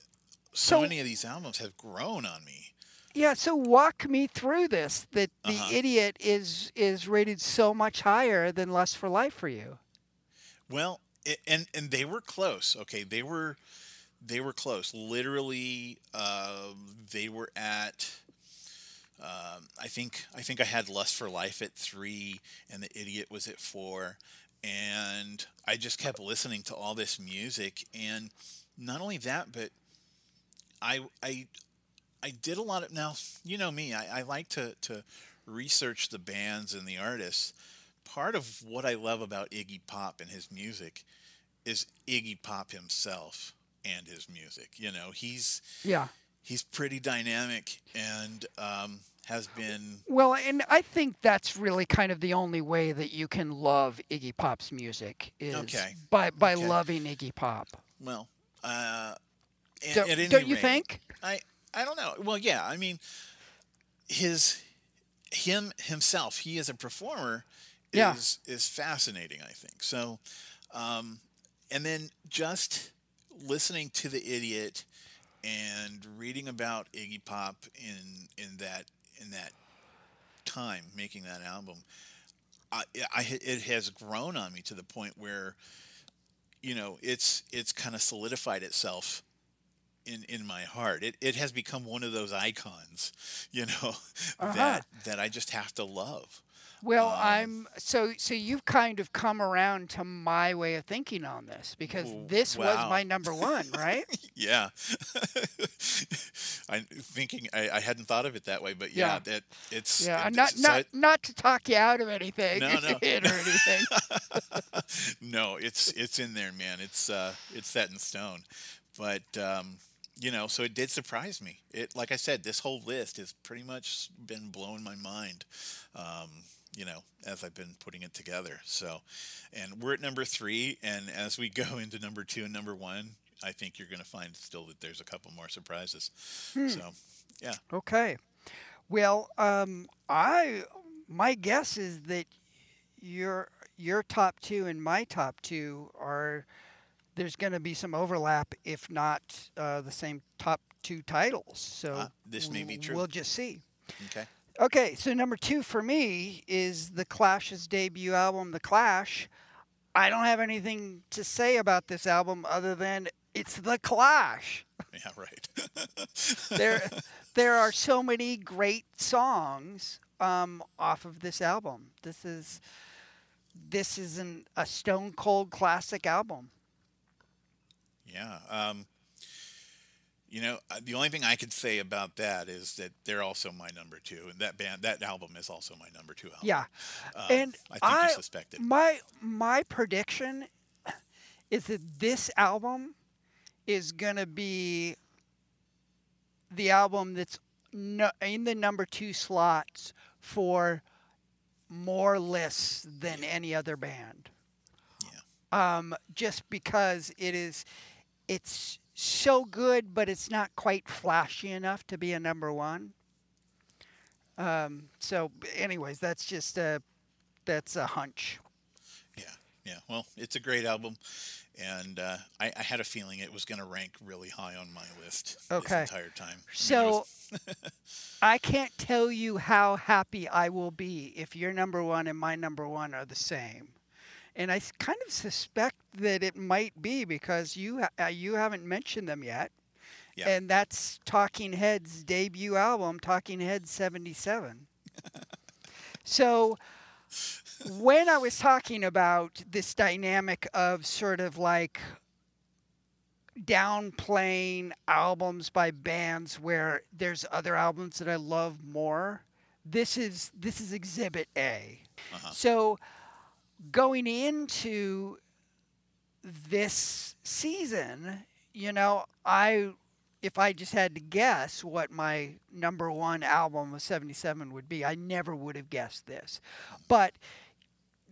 Speaker 6: so,
Speaker 5: so-
Speaker 6: many of these albums have grown on me.
Speaker 5: Yeah, so walk me through this. That the
Speaker 6: Uh-huh.
Speaker 5: idiot is is rated so much higher than Lust for Life for you.
Speaker 6: Well, i and and they were close. Okay, they were they were close. Literally, uh, they were at. Um, I think I think I had Lust for Life at three, and the Idiot was at four, and I just kept listening to all this music, and not only that, but I I I did a lot of now. You know me, I, I like to to research the bands and the artists. Part of what I love about Iggy Pop and his music is Iggy Pop himself and his music. You know, he's
Speaker 5: Yeah.
Speaker 6: he's pretty dynamic and um, has been
Speaker 5: Well, and I think that's really kind of the only way that you can love Iggy Pop's music is
Speaker 6: Okay.
Speaker 5: by by
Speaker 6: Okay.
Speaker 5: loving Iggy Pop.
Speaker 6: well. Uh,
Speaker 5: Don't- don't you
Speaker 6: rate,
Speaker 5: think?
Speaker 6: I I don't know. Well, yeah. I mean, his him himself. He as a performer
Speaker 5: Yeah.
Speaker 6: is is fascinating. I think so. Um, and then just listening to the idiot and reading about Iggy Pop in in that in that time making that album, I, I it has grown on me to the point where you know it's it's kind of solidified itself in in my heart. It it has become one of those icons, you know,
Speaker 5: Uh-huh.
Speaker 6: that that I just have to love.
Speaker 5: Well,
Speaker 6: Um,
Speaker 5: I'm so so you've kind of come around to my way of thinking on this because this was my number one, right?
Speaker 6: Yeah. I'm thinking I, I hadn't thought of it that way, but yeah,
Speaker 5: Yeah.
Speaker 6: that it's
Speaker 5: Yeah,
Speaker 6: it-
Speaker 5: not not
Speaker 6: I-
Speaker 5: not to talk you out of anything
Speaker 6: No, no.
Speaker 5: or anything.
Speaker 6: no, it's it's in there, man. It's uh, it's set in stone. But um, you know, so it did surprise me. It, like I said, this whole list has pretty much been blowing my mind. Um, you know, as I've been putting it together. So, and we're at number three, and as we go into number two and number one, I think you're going to find still that there's a couple more surprises. So, yeah,
Speaker 5: Okay. Well, um, I my guess is that your your top two and my top two are there's going to be some overlap, if not uh, the same top two titles. So
Speaker 6: Ah, this may be true.
Speaker 5: We'll just see.
Speaker 6: okay.
Speaker 5: Okay, so number two for me is the Clash's debut album, The Clash. I don't have anything to say about this album other than it's The Clash.
Speaker 6: Yeah, right.
Speaker 5: there there are so many great songs um, off of this album. This is this is an, a stone cold classic album.
Speaker 6: Yeah. Um, you know, uh, the only thing I could say about that is that they're also my number two, and that band, that album is also my number two album.
Speaker 5: Yeah,
Speaker 6: Um,
Speaker 5: and
Speaker 6: I think
Speaker 5: I
Speaker 6: you suspected.
Speaker 5: my my prediction is that this album is gonna be the album that's no, in the number two slots for more lists than any other band. Um, just because it is, it's so good, but it's not quite flashy enough to be a number one. Um, so, anyways, that's just a that's a hunch.
Speaker 6: Yeah, yeah. Well, it's a great album, and uh, I, I had a feeling it was going to rank really high on my list
Speaker 5: Okay.
Speaker 6: this entire time. I mean,
Speaker 5: So
Speaker 6: was-
Speaker 5: I can't tell you how happy I will be if your number one and my number one are the same. And I kind of suspect that it might be because you ha- uh, you haven't mentioned them yet.
Speaker 6: Yeah.
Speaker 5: And that's Talking Heads' debut album, Talking Heads 77. so when I was talking about this dynamic of sort of like downplaying albums by bands where there's other albums that I love more. This is this is exhibit A. So going into this season, you know, I if I just had to guess what my number 1 album of 77 would be, I never would have guessed this. But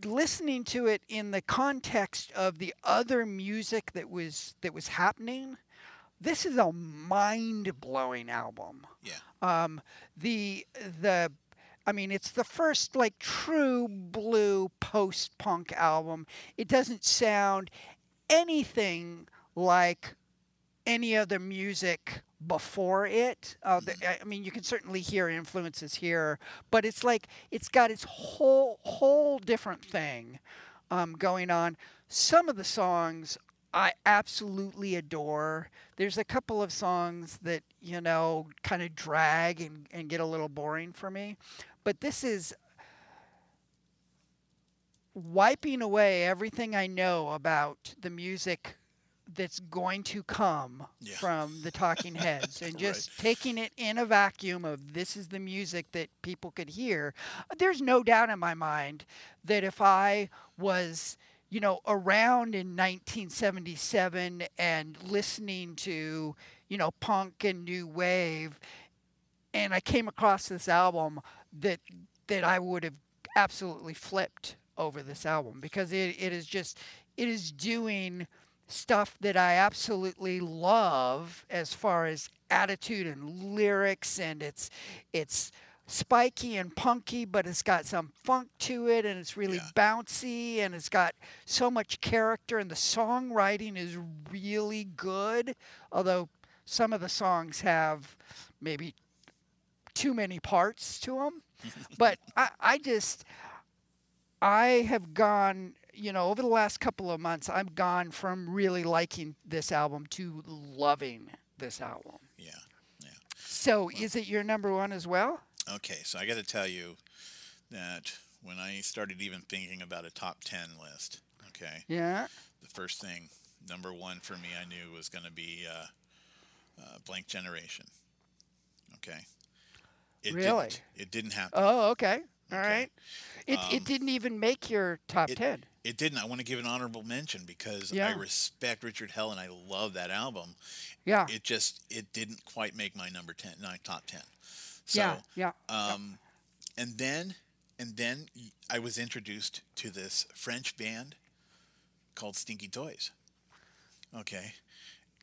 Speaker 5: listening to it in the context of the other music that was that was happening, this is a mind-blowing album.
Speaker 6: yeah,
Speaker 5: Um, the the I mean, it's the first like true blue post-punk album. It doesn't sound anything like any other music before it. Uh, the, I- I mean, you can certainly hear influences here, but it's like it's got its whole whole different thing um, going on. Some of the songs I absolutely adore. There's a couple of songs that you know kind of drag and, and get a little boring for me, but this is wiping away everything I know about the music that's going to come
Speaker 6: Yeah.
Speaker 5: from the Talking Heads and just taking it in a vacuum of this is the music that people could hear. There's no doubt in my mind that if I was, you know, around in 1977 and listening to, you know, punk and new wave and I came across this album that that I would have absolutely flipped over this album because it, it is just it is doing stuff that I absolutely love as far as attitude and lyrics and it's it's spiky and punky but it's got some funk to it and it's really
Speaker 6: Yeah.
Speaker 5: bouncy and it's got so much character and the songwriting is really good although some of the songs have maybe too many parts to them but I, I just I have gone, you know, over the last couple of months, I've gone from really liking this album to loving this album.
Speaker 6: yeah, yeah.
Speaker 5: So, is it your number one as well?
Speaker 6: Okay, so I got to tell you that when I started even thinking about a top ten list, okay,
Speaker 5: Yeah.
Speaker 6: the first thing, number one for me, I knew was going to be uh, uh, Blank Generation. Okay. It
Speaker 5: Really?
Speaker 6: Didn't. It didn't happen.
Speaker 5: Oh, okay. All
Speaker 6: Okay.
Speaker 5: right. It,
Speaker 6: Um,
Speaker 5: it didn't even make your top
Speaker 6: it,
Speaker 5: 10.
Speaker 6: It didn't. I want to give an honorable mention because
Speaker 5: Yeah.
Speaker 6: I respect Richard Hell and I love that album.
Speaker 5: Yeah.
Speaker 6: It just it didn't quite make my number ten, my top ten. So,
Speaker 5: yeah. Yeah.
Speaker 6: Um, and then and then I was introduced to this French band called Stinky Toys. Okay.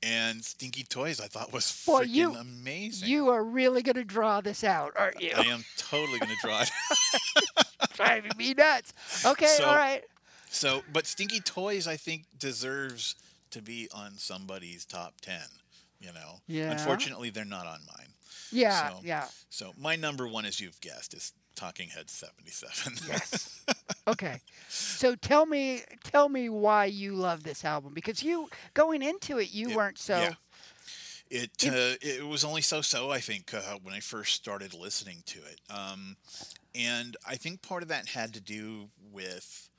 Speaker 6: And Stinky Toys I thought was
Speaker 5: Boy,
Speaker 6: freaking
Speaker 5: you-
Speaker 6: amazing.
Speaker 5: You are really going to draw this out, aren't you?
Speaker 6: I am totally going to draw it.
Speaker 5: Driving me nuts. Okay.
Speaker 6: So-
Speaker 5: all right.
Speaker 6: So, but Stinky Toys, I think, deserves to be on somebody's top 10, you know?
Speaker 5: Yeah.
Speaker 6: Unfortunately, they're not on mine.
Speaker 5: Yeah.
Speaker 6: So-
Speaker 5: yeah.
Speaker 6: So, my number one, as you've guessed, is Talking Head 77.
Speaker 5: Yes. okay. So tell me, tell me why you love this album because you going into it, you
Speaker 6: It-
Speaker 5: weren't so.
Speaker 6: yeah. It uh, it was only so-so, I think, uh, when I first started listening to it, um, and I think part of that had to do with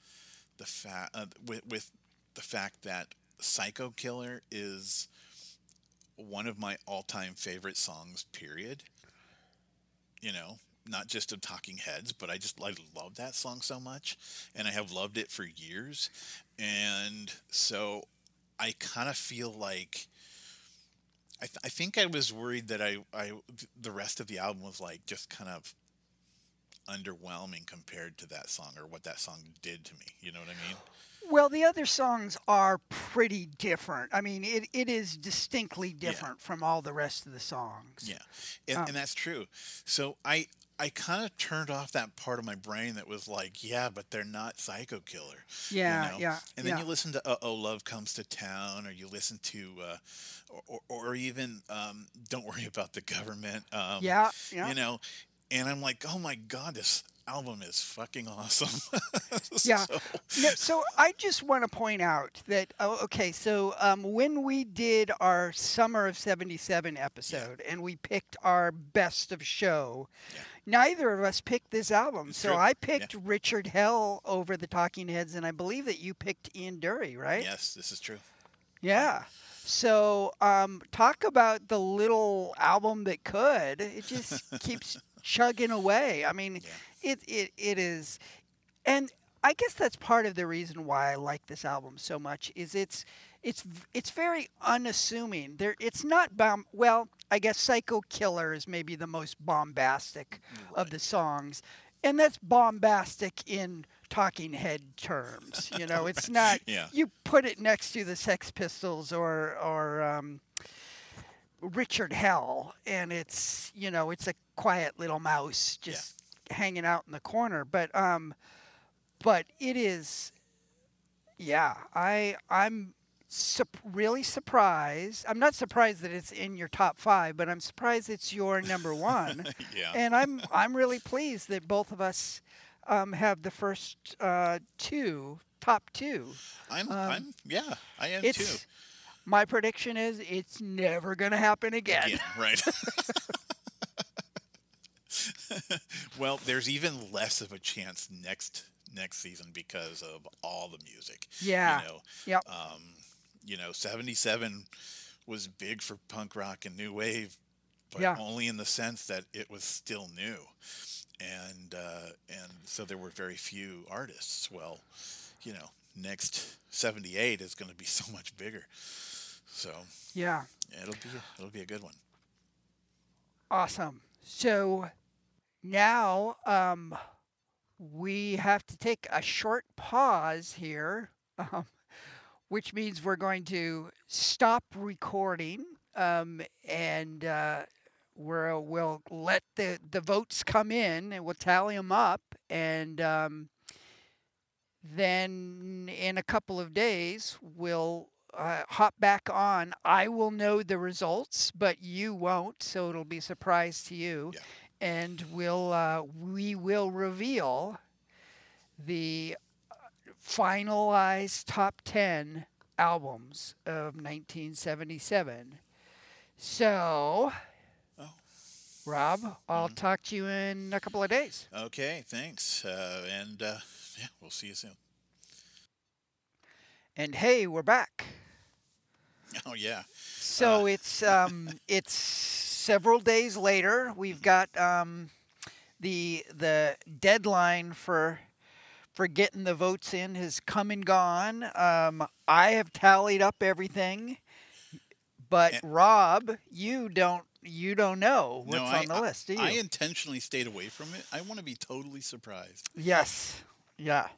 Speaker 6: the fact uh, with, with the fact that Psycho Killer is one of my all-time favorite songs. Period. You know, not just of Talking Heads, but I just I love that song so much, and I have loved it for years, and so I kind of feel like. I, th- I think I was worried that I, I the rest of the album was like just kind of underwhelming compared to that song or what that song did to me. You know what I mean?
Speaker 5: Well, the other songs are pretty different. I mean, it, it is distinctly different from all the rest of the songs.
Speaker 6: Yeah, and,
Speaker 5: Oh.
Speaker 6: and um, that's true. So I I kind of turned off that part of my brain that was like, yeah, but they're not Psycho Killer. you
Speaker 5: Yeah,
Speaker 6: know?
Speaker 5: yeah,
Speaker 6: And then
Speaker 5: yeah.
Speaker 6: you listen to uh, Oh Love Comes to Town, or you listen to, uh, or, or, or even um, Don't Worry About the Government. Um,
Speaker 5: Yeah, yeah.
Speaker 6: You know, and I'm like, oh my god, this album is fucking awesome.
Speaker 5: Yeah.
Speaker 6: So-
Speaker 5: No, so I just want to point out that oh, okay, so um, when we did our summer of '77 episode and we picked our best of show, neither of us picked this album. so
Speaker 6: true.
Speaker 5: I
Speaker 6: Yeah.
Speaker 5: picked Richard Hell over the Talking Heads, and I believe that you picked Ian Dury, right?
Speaker 6: yes, this is true.
Speaker 5: Yeah. So um, talk about the little album that could. It just keeps chugging away. I mean, it, it it is, and I guess that's part of the reason why I like this album so much. Is it's it's it's very unassuming. There, it's not bomb. Well, I guess Psycho Killer is maybe the most bombastic of the songs, and that's bombastic in Talking Head terms. You know, it's not.
Speaker 6: Yeah.
Speaker 5: You put it next to the Sex Pistols or or um, Richard Hell, and it's you know it's a quiet little mouse just hanging out in the corner. But um, but it is, yeah. I I'm sup- really surprised. I'm not surprised that it's in your top five, but I'm surprised it's your number one.
Speaker 6: Yeah.
Speaker 5: And I'm I'm really pleased that both of us um, have the first uh, two top two.
Speaker 6: I'm,
Speaker 5: Um,
Speaker 6: I'm, yeah, I am
Speaker 5: It's
Speaker 6: too.
Speaker 5: my prediction is it's never gonna happen again.
Speaker 6: Right. well, there's even less of a chance next next season because of all the music.
Speaker 5: Yeah.
Speaker 6: You know,
Speaker 5: Yep.
Speaker 6: um, you know, 77 was big for punk rock and new wave, but
Speaker 5: Yeah.
Speaker 6: only in the sense that it was still new. And uh, and so there were very few artists. Well, you know, next 78 is going to be so much bigger. So,
Speaker 5: Yeah.
Speaker 6: it'll be it'll be a good one.
Speaker 5: Awesome. So now um, we have to take a short pause here, um, which means we're going to stop recording um, and uh, we're, we'll let the, the votes come in and we'll tally them up. And um, then in a couple of days, we'll uh, hop back on. I will know the results, but you won't, so it'll be a surprise to you.
Speaker 6: Yeah.
Speaker 5: And we'll uh, we will reveal the finalized top ten albums of 1977. So,
Speaker 6: Oh.
Speaker 5: Rob, I'll talk to you in a couple of days.
Speaker 6: Okay, thanks. Uh, and uh, yeah, we'll see you soon.
Speaker 5: And hey, we're back.
Speaker 6: Oh yeah.
Speaker 5: So it's um it's several days later, we've got um, the the deadline for for getting the votes in has come and gone. Um, I have tallied up everything, but
Speaker 6: And-
Speaker 5: Rob, you don't you don't know what's
Speaker 6: no,
Speaker 5: on
Speaker 6: I,
Speaker 5: the list, do you?
Speaker 6: I intentionally stayed away from it. I want to be totally surprised.
Speaker 5: Yes. Yeah.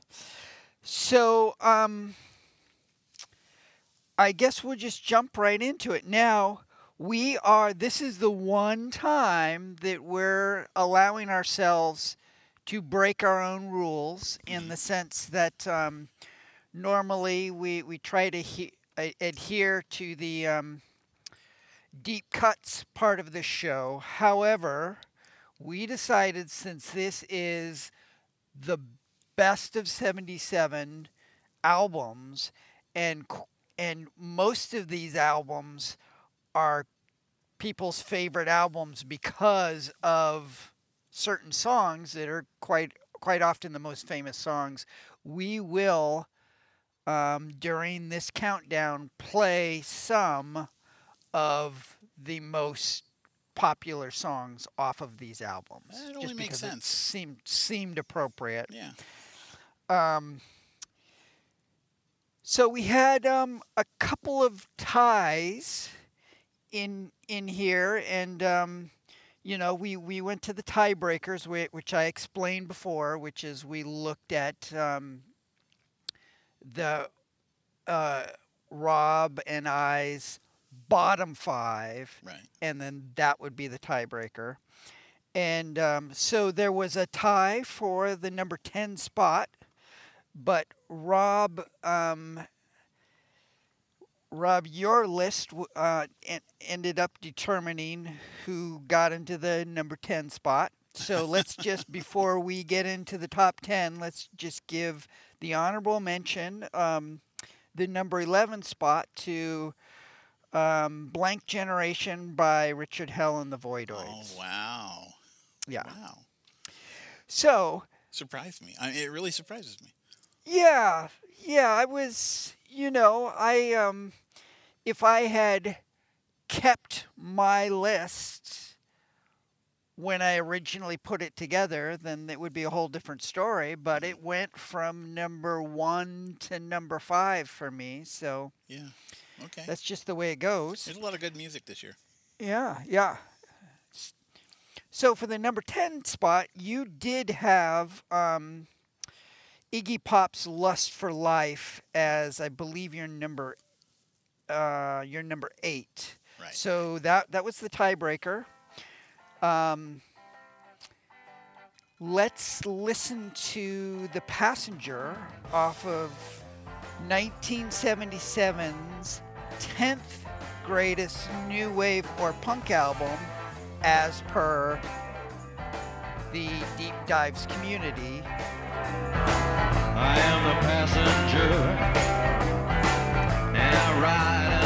Speaker 5: So, um, I guess we'll just jump right into it. Now, we are, this is the one time that we're allowing ourselves to break our own rules in the sense that um, normally we, we try to he- adhere to the um, deep cuts part of the show. However, we decided since this is the best of 77 albums and and most of these albums are people's favorite albums because of certain songs that are quite quite often the most famous songs we will um, during this countdown play some of the most popular songs off of these albums
Speaker 6: That only
Speaker 5: just
Speaker 6: makes sense.
Speaker 5: seemed seemed appropriate
Speaker 6: Yeah.
Speaker 5: um, so we had um, a couple of ties in in here, and um, you know we, we went to the tiebreakers, which I explained before, which is we looked at um, the uh, Rob and I's bottom five,
Speaker 6: Right.
Speaker 5: and then that would be the tiebreaker. And um, so there was a tie for the number 10 spot, but Rob, um, Rob, your list uh, ended up determining who got into the number 10 spot. So let's just, before we get into the top 10, let's just give the honorable mention, um, the number 11 spot to um, Blank Generation by Richard Hell and the Voidoids.
Speaker 6: Oh
Speaker 5: Voidoids.
Speaker 6: wow.
Speaker 5: Yeah.
Speaker 6: Wow.
Speaker 5: So,
Speaker 6: Surprised me. I, mean, it really surprises me.
Speaker 5: yeah, yeah, I was, you know, I um if I had kept my list when I originally put it together, then it would be a whole different story, but it went from number 1 to number 5 for me, so
Speaker 6: Yeah. Okay.
Speaker 5: that's just the way it goes.
Speaker 6: There's a lot of good music this year.
Speaker 5: Yeah, yeah. So for the number 10 spot, you did have um, Iggy Pop's Lust for Life as I believe your number uh, your number 8.
Speaker 6: Right.
Speaker 5: So that that was the tiebreaker. Um, let's listen to The Passenger off of 1977's 10th greatest new wave or punk album as per the Deep Dives community.
Speaker 9: I am the passenger, and I ride.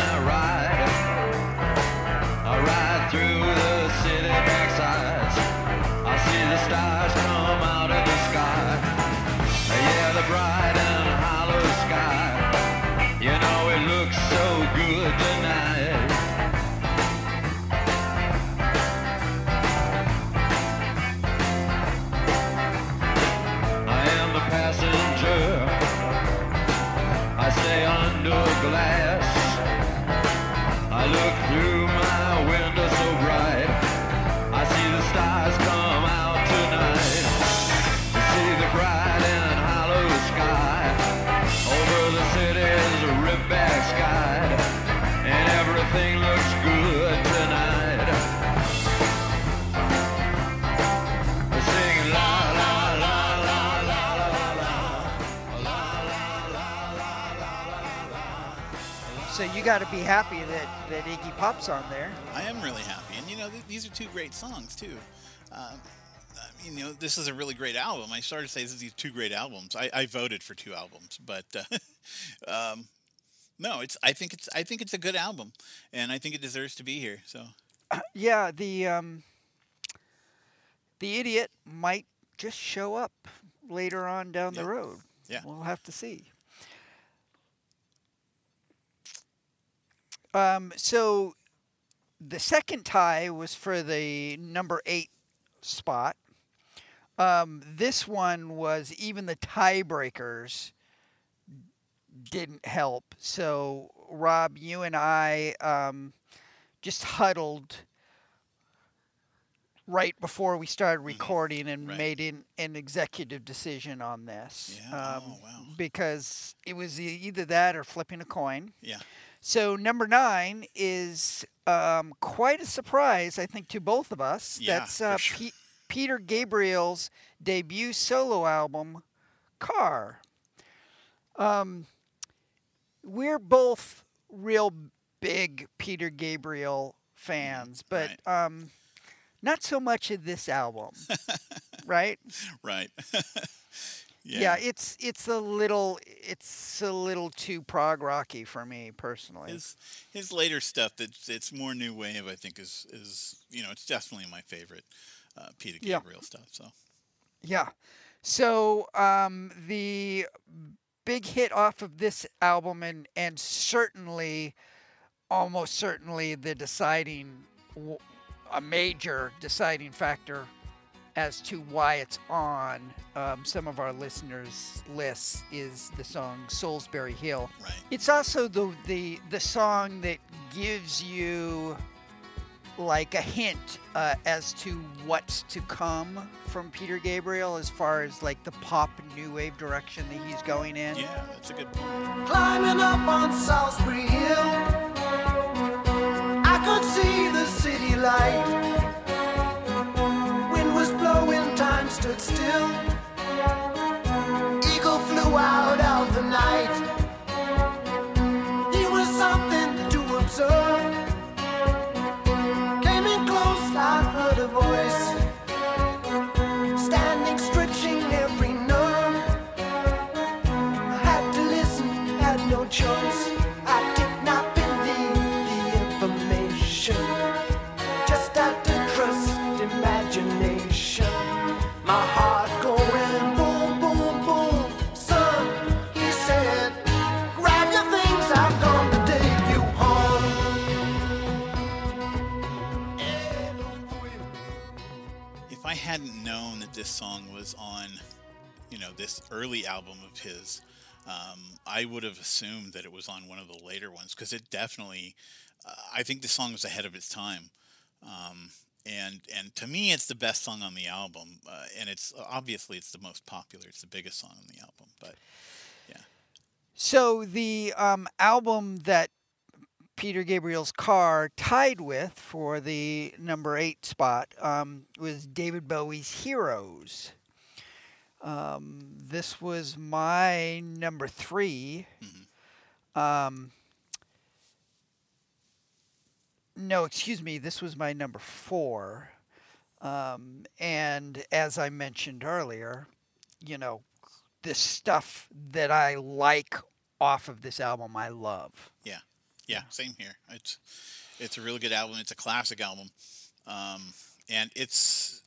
Speaker 9: You
Speaker 5: got to be happy that, that Iggy Pop's on there.
Speaker 6: I am really happy, and you know th- these are two great songs too. Um, I mean, you know, this is a really great album. I started to say this is these two great albums. I, I voted for two albums, but uh, um, no, it's. I think it's. I think it's a good album, and I think it deserves to be here. So
Speaker 5: Yeah, the um, the idiot might just show up later on down the road.
Speaker 6: Yeah.
Speaker 5: We'll have to see. Um, so the second tie was for the number eight spot. Um, this one was even the tiebreakers didn't help. So, Rob, you and I um, just huddled right before we started recording and
Speaker 6: Mm-hmm. Right.
Speaker 5: made an, an executive decision on this.
Speaker 6: Yeah,
Speaker 5: Um,
Speaker 6: oh, wow.
Speaker 5: Because it was either that or flipping a coin.
Speaker 6: Yeah.
Speaker 5: So number nine is um, quite a surprise, I think, to both of us.
Speaker 6: Yeah,
Speaker 5: That's uh,
Speaker 6: sure.
Speaker 5: Pe- Peter Gabriel's debut solo album, Car. Um, we're both real big Peter Gabriel fans, but um, not so much of this album, right?
Speaker 6: Right.
Speaker 5: Yeah. it's it's a little it's a little too prog rocky for me personally.
Speaker 6: his his later stuff that's it's more new wave I think is is you know it's definitely my favorite uh, Peter
Speaker 5: Yeah.
Speaker 6: Gabriel stuff so
Speaker 5: Yeah. So um, the big hit off of this album, and and certainly, almost certainly, the deciding, a major deciding factor as to why it's on um, some of our listeners' lists is the song Solsbury Hill.
Speaker 6: right
Speaker 5: It's also the the the song that gives you like a hint uh, as to what's to come from Peter Gabriel as far as like the pop new wave direction that he's going in.
Speaker 6: yeah that's a good point
Speaker 10: Climbing up on Solsbury Hill, I could see the city light. Still.
Speaker 6: This song was on you know this early album of his um, I would have assumed that it was on one of the later ones because it definitely uh, I think the song was ahead of its time um, and and to me it's the best song on the album uh, and it's obviously it's the most popular it's the biggest song on the album but yeah.
Speaker 5: So the um, album that Peter Gabriel's car tied with for the number eight spot um, was David Bowie's Heroes. Um, this was my number 3 Um, no, excuse me. This was my number four. Um, and as I mentioned earlier, you know, the stuff that I like off of this album, I love.
Speaker 6: Yeah, yeah, same here. It's it's a really good album. It's a classic album, um, and it's.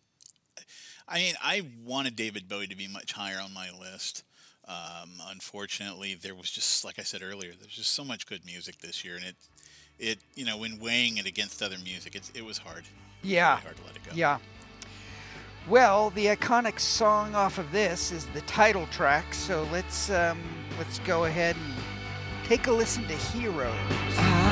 Speaker 6: I mean, I wanted David Bowie to be much higher on my list. Um, unfortunately, there was just like I said earlier, there's just so much good music this year, and it, it you know, when weighing it against other music, it, it was hard.
Speaker 5: Yeah.
Speaker 6: Really hard to let it go.
Speaker 5: Yeah. Well, the iconic song off of this is the title track, so let's um, let's go ahead and take a listen to Heroes.
Speaker 6: Ah.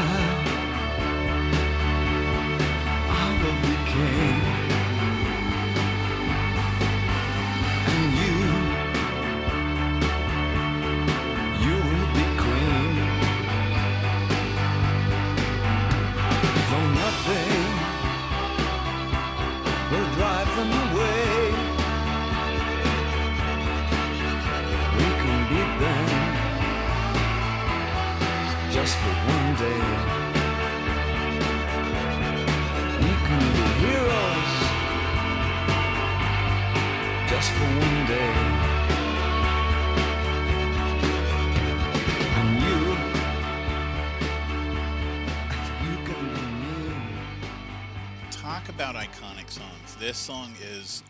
Speaker 6: Song is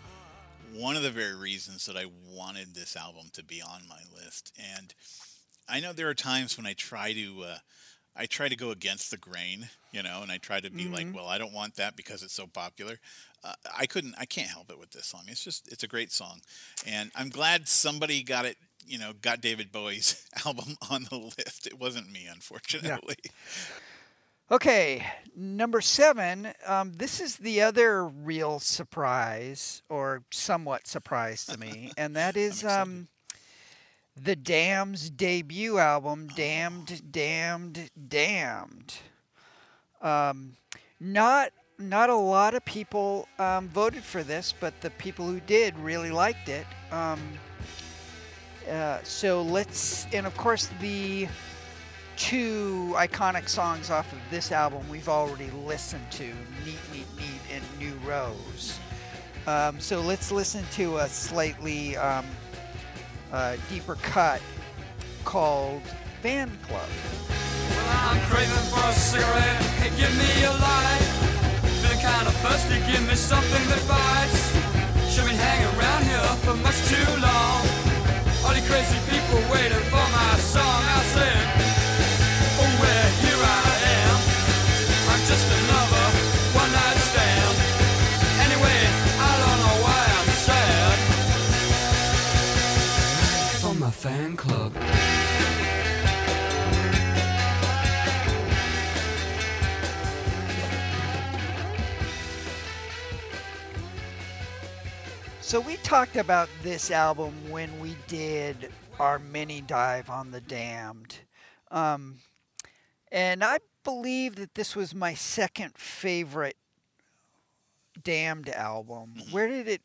Speaker 6: one of the very reasons that I wanted this album to be on my list. And I know there are times when I try to uh, I try to go against the grain, you know, and I try to be like,
Speaker 5: Mhm.
Speaker 6: well, I don't want that because it's so popular. Uh, I couldn't, I can't help it with this song. It's just, it's a great song, and I'm glad somebody got it. You know, got David Bowie's album on the list. It wasn't me, unfortunately.
Speaker 5: Okay, number seven. Um, this is the other real surprise, or somewhat surprise to me, and that is um, the Damned's debut album, "Damned, Damned, Damned." Um, not not a lot of people um, voted for this, but the people who did really liked it. Um, uh, so let's, and of course the two iconic songs off of this album we've already listened to Neat, Neat, Neat, and New Rose. Um, so let's listen to a slightly um, uh, deeper cut called Fan Club.
Speaker 11: I'm craving for a cigarette. Hey, give me a light. Feeling kind of thirsty. Give me something that bites. Should been hanging around here for much too long. All you crazy people waiting for my song. I said, fan club.
Speaker 5: So we talked about this album when we did our mini dive on the Damned, um, and I believe that this was my second favorite Damned album. Where did it?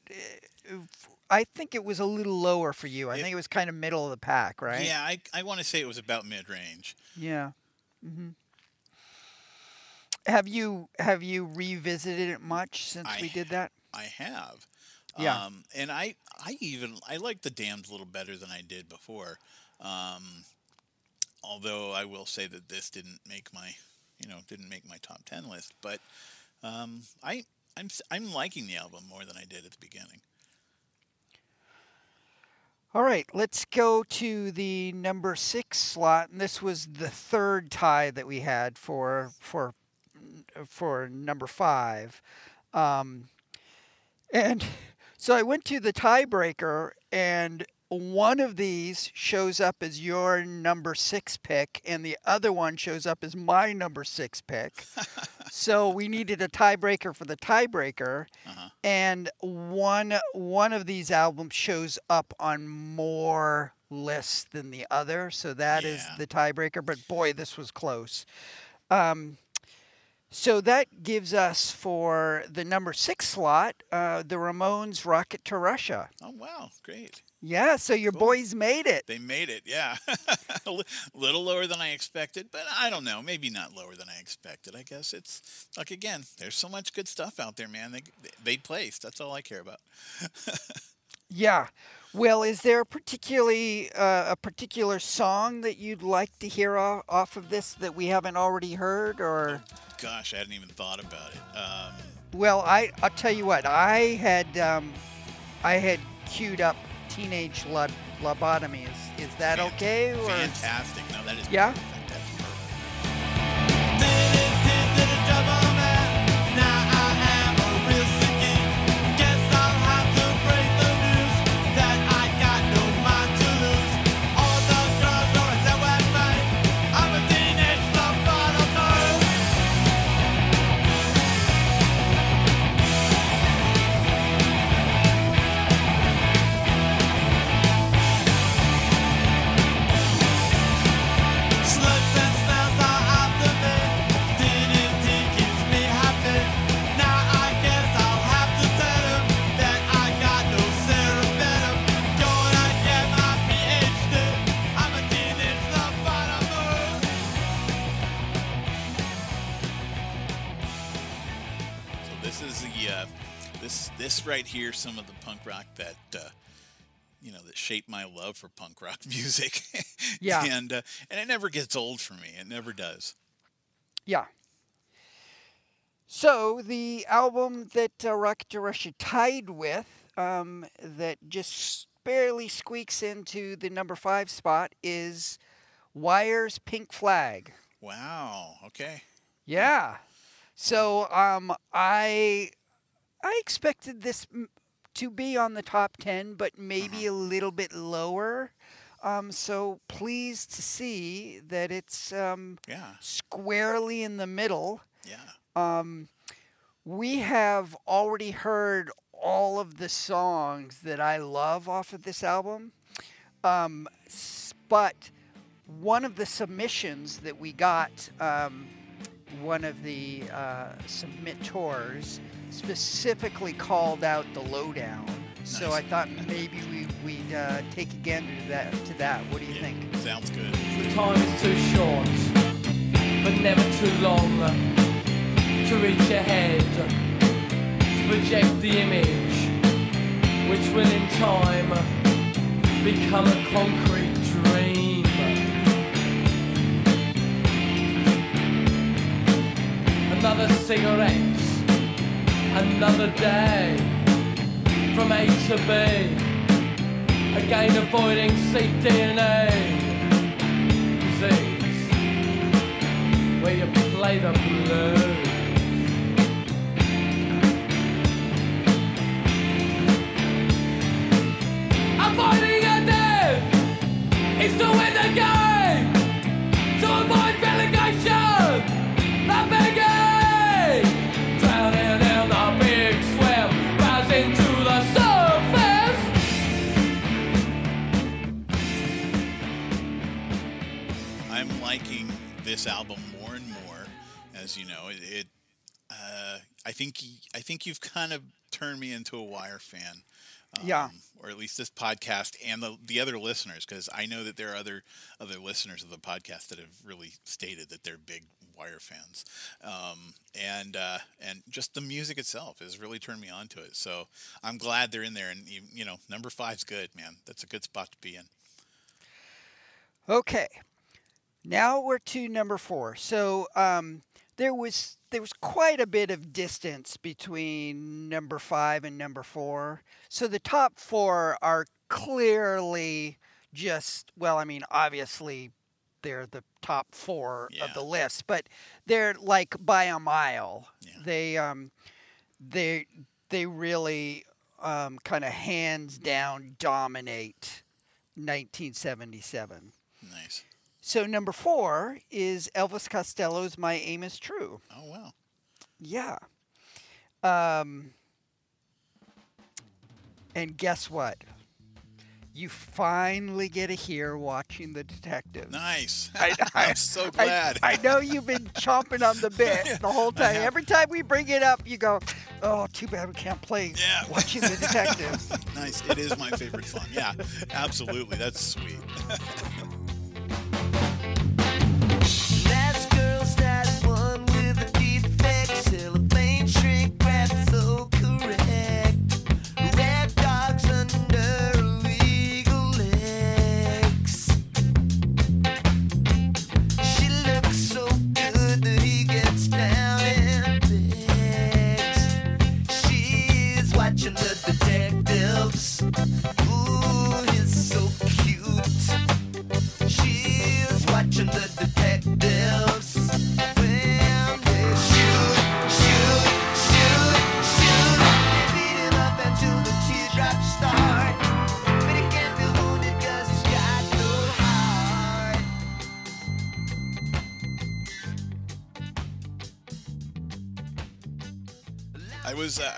Speaker 5: I think it was a little lower for you. I think it was kind of middle of the pack, right?
Speaker 6: Yeah, I, I want to say it was about mid range.
Speaker 5: Yeah. hmm Have you have you revisited it much since we did that?
Speaker 6: I have.
Speaker 5: Yeah.
Speaker 6: Um, and I, I even I like the Damned a little better than I did before. Um, although I will say that this didn't make my, you know, didn't make my top ten list. But um, I I'm I'm liking the album more than I did at the beginning.
Speaker 5: All right, let's go to the number six slot, and this was the third tie that we had for for for number five, um, and so I went to the tiebreaker, and one of these shows up as your number six pick, and the other one shows up as my number six pick. so we needed a tiebreaker for the tiebreaker, and one one of these albums shows up on more lists than the other, so that is the tiebreaker. But boy, this was close. Um, so that gives us for the number six slot uh, the Ramones' "Rocket to Russia."
Speaker 6: Oh wow, great!
Speaker 5: Yeah, so your boys made it.
Speaker 6: They made it, yeah. a little lower than I expected, but I don't know. Maybe not lower than I expected. I guess it's like again, there's so much good stuff out there, man. They they placed. That's all I care about.
Speaker 5: Yeah. Well, is there particularly uh, a particular song that you'd like to hear off, off of this that we haven't already heard, or?
Speaker 6: Gosh, I hadn't even thought about it. Um,
Speaker 5: Well, I I'll tell you what. I had um, I had queued up Teenage Lo- Lobotomy. Is is that okay? Or?
Speaker 6: fantastic. No, that is
Speaker 5: Yeah.
Speaker 11: Slugs
Speaker 6: right here, some of the punk rock that uh, you know that shaped my love for punk rock music.
Speaker 5: Yeah.
Speaker 6: and uh, and it never gets old for me. It never does.
Speaker 5: Yeah. So the album that uh, Rocket to Russia tied with, um, that just barely squeaks into the number five spot, is Wire's Pink Flag.
Speaker 6: Wow. Okay.
Speaker 5: Yeah. So um, I I expected this to be on the top ten, but maybe a little bit lower. Um, so pleased to see that it's um,
Speaker 6: Yeah.
Speaker 5: squarely in the middle.
Speaker 6: Yeah.
Speaker 5: Um, we have already heard all of the songs that I love off of this album. Um, but one of the submissions that we got, um, one of the uh, submittors specifically called out the lowdown. So I thought maybe we, we'd uh, take a gander to that. To that. What do you think?
Speaker 6: Sounds good.
Speaker 1: The time is too short, but never too long to reach ahead, to project the image, which will in time become a concrete dream. Another cigarette, another day, from A to B, again avoiding cDNA disease where you play the blues. Avoiding a death is the game. To
Speaker 6: this album more and more, as you know. It, it uh, I think I think you've kind of turned me into a Wire fan.
Speaker 5: Yeah.
Speaker 6: um, or at least this podcast and the the other listeners, because I know that there are other other listeners of the podcast that have really stated that they're big Wire fans, um, and uh, and just the music itself has really turned me on to it. So I'm glad they're in there, and you, you know, number five's good, man. That's a good spot to be in.
Speaker 5: Okay. Now we're to number four. So um, there was there was quite a bit of distance between number five and number four. So the top four are clearly just well, I mean, obviously they're the top four of the list, but they're like by a mile. They um they they really um, kind of hands down dominate 1977.
Speaker 6: Nice.
Speaker 5: So number four is Elvis Costello's "My Aim Is True."
Speaker 6: Oh wow.
Speaker 5: Yeah. Um. And guess what? You finally get to hear watching the Detective."
Speaker 6: Nice.
Speaker 5: I,
Speaker 6: I'm so glad.
Speaker 5: I, know you've been chomping on the bit the whole time. Every time we bring it up, you go, "Oh, too bad we can't play yeah. watching the Detective."
Speaker 6: nice. It is my favorite song. Yeah, absolutely. That's sweet.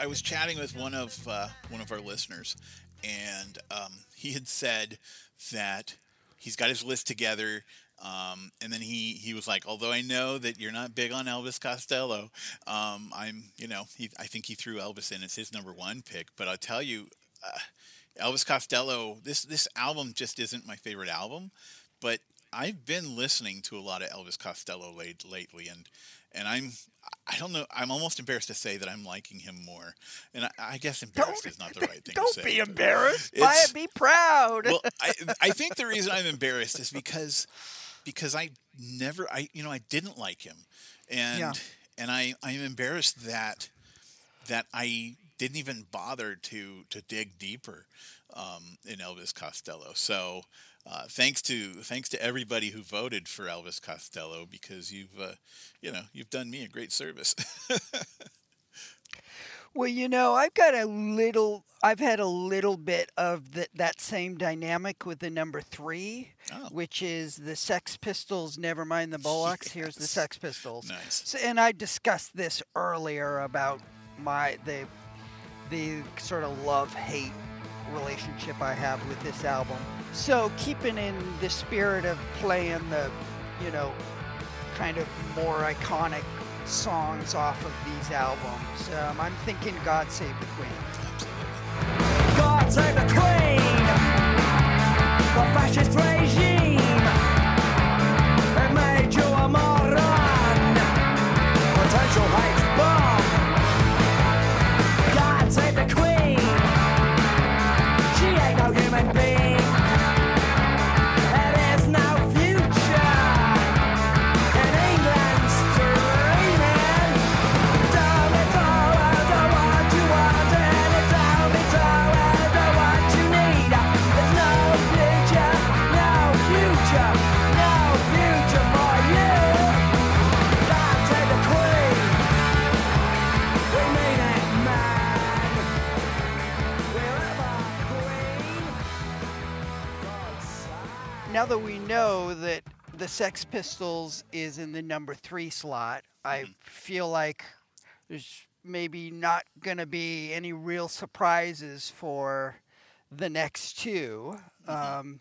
Speaker 6: I was chatting with one of uh, one of our listeners, and um, he had said that he's got his list together. Um, and then he, he was like, although I know that you're not big on Elvis Costello, um, I'm, you know, he, I think he threw Elvis in as his number one pick. But I'll tell you, uh, Elvis Costello, this this album just isn't my favorite album, but I've been listening to a lot of Elvis Costello late, lately, and and I'm I don't know I'm almost embarrassed to say that I'm liking him more, and I, I guess embarrassed is not the right thing to say.
Speaker 5: Don't
Speaker 6: to say.
Speaker 5: be embarrassed. By it, be proud.
Speaker 6: well, I, I think the reason I'm embarrassed is because because I never I you know I didn't like him, and
Speaker 5: Yeah.
Speaker 6: and I I'm embarrassed that that I didn't even bother to to dig deeper um, in Elvis Costello. So uh, thanks to thanks to everybody who voted for Elvis Costello because you've uh, you know you've done me a great service.
Speaker 5: Well, you know, I've got a little, I've had a little bit of the, that same dynamic with the number three,
Speaker 6: Oh.
Speaker 5: which is the Sex Pistols, Never Mind the Bollocks. Here's the Sex Pistols.
Speaker 6: Nice.
Speaker 5: So, and I discussed this earlier about my, the, the sort of love hate relationship I have with this album. So, keeping in the spirit of playing the, you know, kind of more iconic songs off of these albums. Um, I'm thinking God Save the Queen.
Speaker 10: God save the Queen, the fascist regime.
Speaker 5: Now that we know that the Sex Pistols is in the number three slot, I feel like there's maybe not going to be any real surprises for the next 2 Um,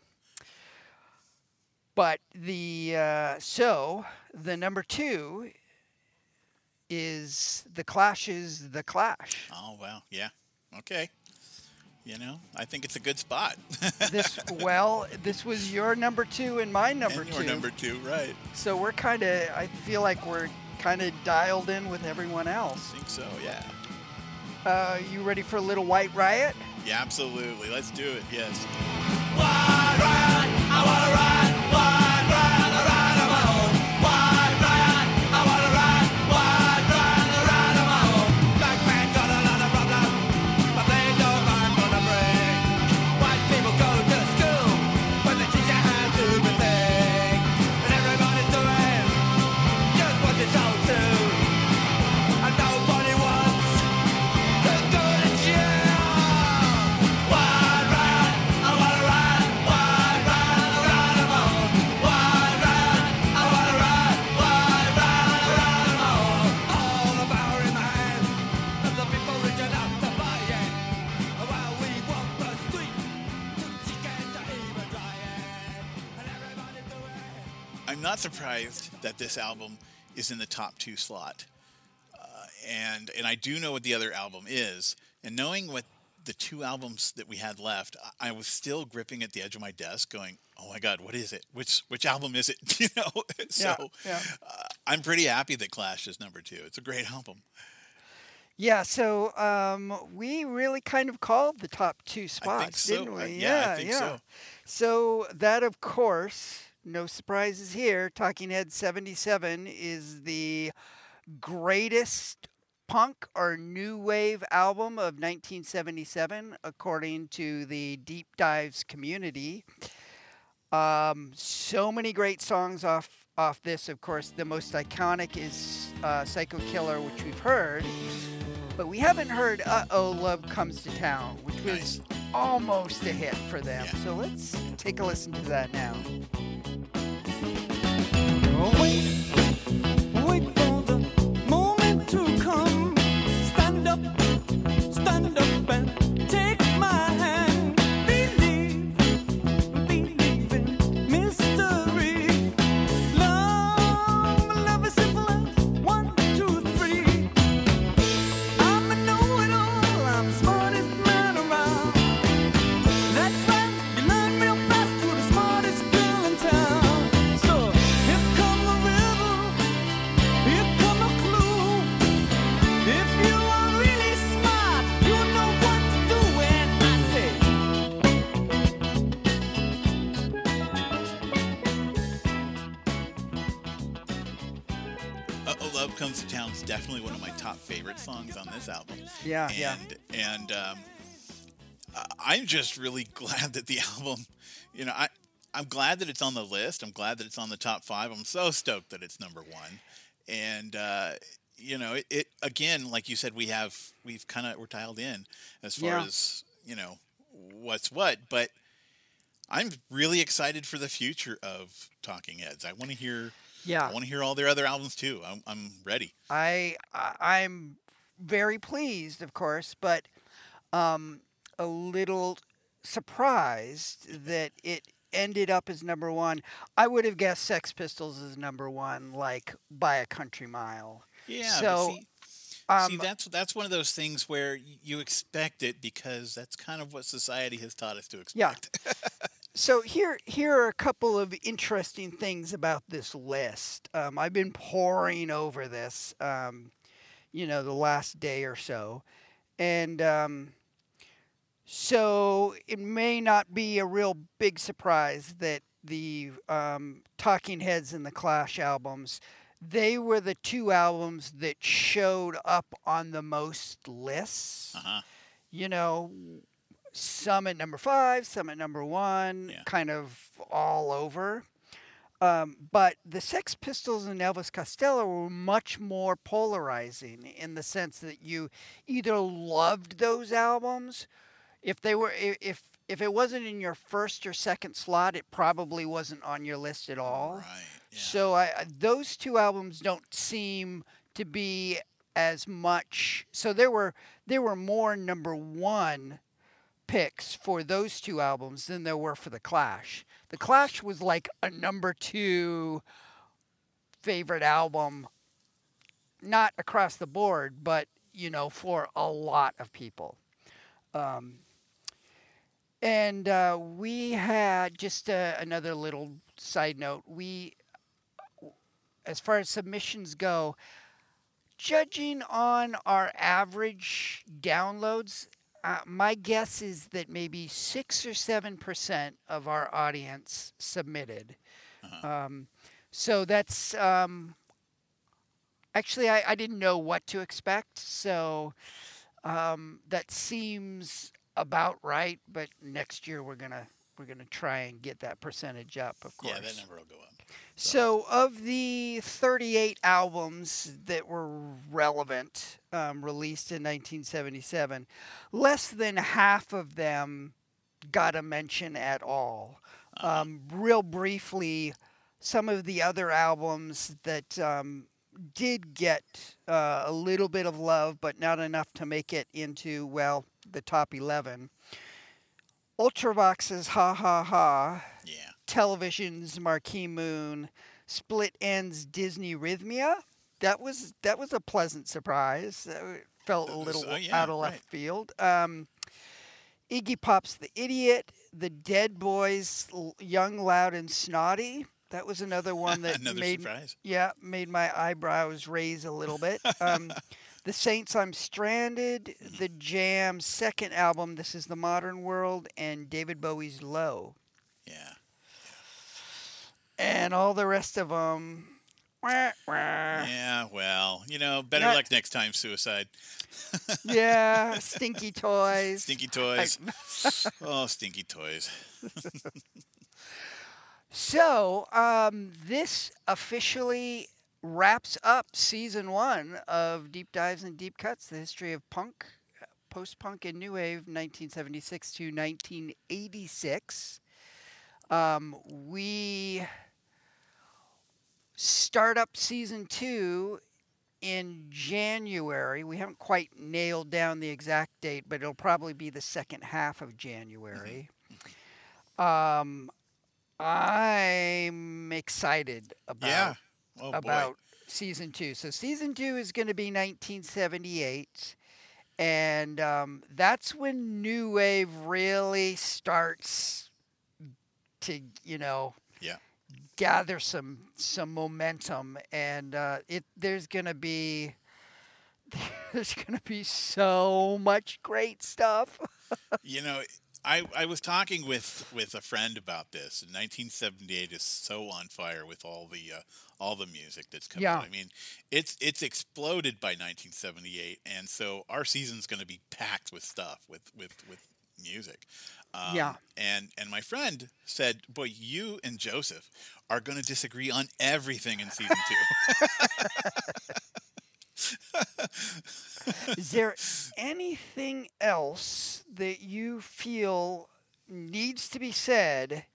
Speaker 5: but the uh, so the number two is the Clash's The Clash.
Speaker 6: oh wow, yeah, okay. You know, I think it's a good spot.
Speaker 5: This well, this was your number two and my number
Speaker 6: and
Speaker 5: two.
Speaker 6: your number two, right?
Speaker 5: So we're kind of, I feel like we're kind of dialed in with everyone else.
Speaker 6: I think so. Yeah.
Speaker 5: Uh, you ready for a little White Riot?
Speaker 6: Yeah, absolutely. Let's do it. Yes. This album is in the top two slot, uh, and and I do know what the other album is, and knowing what the two albums that we had left, I, I was still gripping at the edge of my desk, going, "Oh my God, what is it? Which which album is it?" You know, so
Speaker 5: yeah.
Speaker 6: Uh, I'm pretty happy that Clash is number two. It's a great album.
Speaker 5: Yeah, so um, we really kind of called the top two spots,
Speaker 6: so.
Speaker 5: didn't we?
Speaker 6: Yeah, I think so.
Speaker 5: So that, of course, no surprises here. Talking Head 77 is the greatest punk or new wave album of 1977, according to the Deep Dives community. Um, so many great songs off off this. Of course, the most iconic is uh, "Psycho Killer," which we've heard, but we haven't heard "Uh Oh, Love Comes to Town," which was
Speaker 6: Nice.
Speaker 5: almost a hit for them.
Speaker 6: Yeah.
Speaker 5: So let's take a listen to that now.
Speaker 10: Wait,
Speaker 6: Comes to Town is definitely one of my top favorite songs on this album.
Speaker 5: Yeah,
Speaker 6: and,
Speaker 5: yeah.
Speaker 6: And um, I'm just really glad that the album, you know, I I'm glad that it's on the list. I'm glad that it's on the top five. I'm so stoked that it's number one. And uh, you know, it, it again, like you said, we have we've kind of we're dialed in as far
Speaker 5: Yeah.
Speaker 6: as you know what's what. But I'm really excited for the future of Talking Heads. I want to hear.
Speaker 5: Yeah.
Speaker 6: I want to hear all their other albums too. I'm, I'm ready.
Speaker 5: I I- I'm very pleased, of course, but um, a little surprised that it ended up as number one. I would have guessed Sex Pistols is number one, like by a country mile.
Speaker 6: Yeah.
Speaker 5: So,
Speaker 6: see,
Speaker 5: um,
Speaker 6: that's that's one of those things where you expect it because that's kind of what society has taught us to expect. Yeah.
Speaker 5: So here, here are a couple of interesting things about this list. Um, I've been poring over this, um, you know, the last day or so, and um, so it may not be a real big surprise that the um, Talking Heads and the Clash albums, they were the two albums that showed up on the most lists.
Speaker 6: Uh-huh.
Speaker 5: You know, some at number five, some at number one, kind of all over. Um, but the Sex Pistols and Elvis Costello were much more polarizing in the sense that you either loved those albums, if they were, if if it wasn't in your first or second slot, it probably wasn't on your list at all. Right. So I, I- those two albums don't seem to be as much. So there were there were more number one picks for those two albums than there were for the Clash. The Clash was like a number two favorite album, not across the board, but you know for a lot of people. Um, and uh, we had just uh, another little side note. We, as far as submissions go, judging on our average downloads, uh, my guess is that maybe six or seven percent of our audience submitted. Um, so that's um, actually I, I didn't know what to expect. So um, that seems about right. But next year we're gonna we're gonna try and get that percentage up. Of course.
Speaker 6: Yeah, that number will go up.
Speaker 5: So, of the 38 albums that were relevant, um, released in 1977, less than half of them got a mention at all. Um, real briefly, some of the other albums that um, did get uh, a little bit of love, but not enough to make it into, well, the top 11. Ultravox's Ha Ha Ha.
Speaker 6: Yeah.
Speaker 5: Television's Marquee Moon. Split Enz Disney Rhythmia. That was that was a pleasant surprise. That felt a little
Speaker 6: oh, yeah,
Speaker 5: out of left field. Um, Iggy Pop's The Idiot. The Dead Boys L- Young, Loud, and Snotty. That was another one that
Speaker 6: Another
Speaker 5: made
Speaker 6: surprise.
Speaker 5: yeah made my eyebrows raise a little bit. Um, the Saints I'm Stranded. The Jam second album. This is the Modern World and David Bowie's Low.
Speaker 6: Yeah.
Speaker 5: And all the rest of them.
Speaker 6: Yeah, well, you know, better
Speaker 5: Not-
Speaker 6: luck next time, suicide.
Speaker 5: yeah, stinky toys.
Speaker 6: Stinky toys. oh, stinky toys.
Speaker 5: So, um, this officially wraps up season one of Deep Dives and Deep Cuts, the history of punk, post punk, and new wave, 1976 to 1986. Um, we start up season two in January. We haven't quite nailed down the exact date, but it'll probably be the second half of January. Um, I'm excited about
Speaker 6: Yeah. Oh, boy.
Speaker 5: about season two. So season two is going to be 1978, and um, that's when new wave really starts to you know
Speaker 6: Yeah.
Speaker 5: gather some some momentum, and uh, it there's going to be there's going to be so much great stuff.
Speaker 6: you know, I, I was talking with, with a friend about this. And 1978 is so on fire with all the uh, all the music that's coming.
Speaker 5: Yeah.
Speaker 6: out. I mean, it's it's exploded by 1978, and so our season's going to be packed with stuff with with with music. Um,
Speaker 5: Yeah.
Speaker 6: And and my friend said, "Boy, you and Joseph are going to disagree on everything in season two.
Speaker 5: Is there anything else that you feel needs to be said?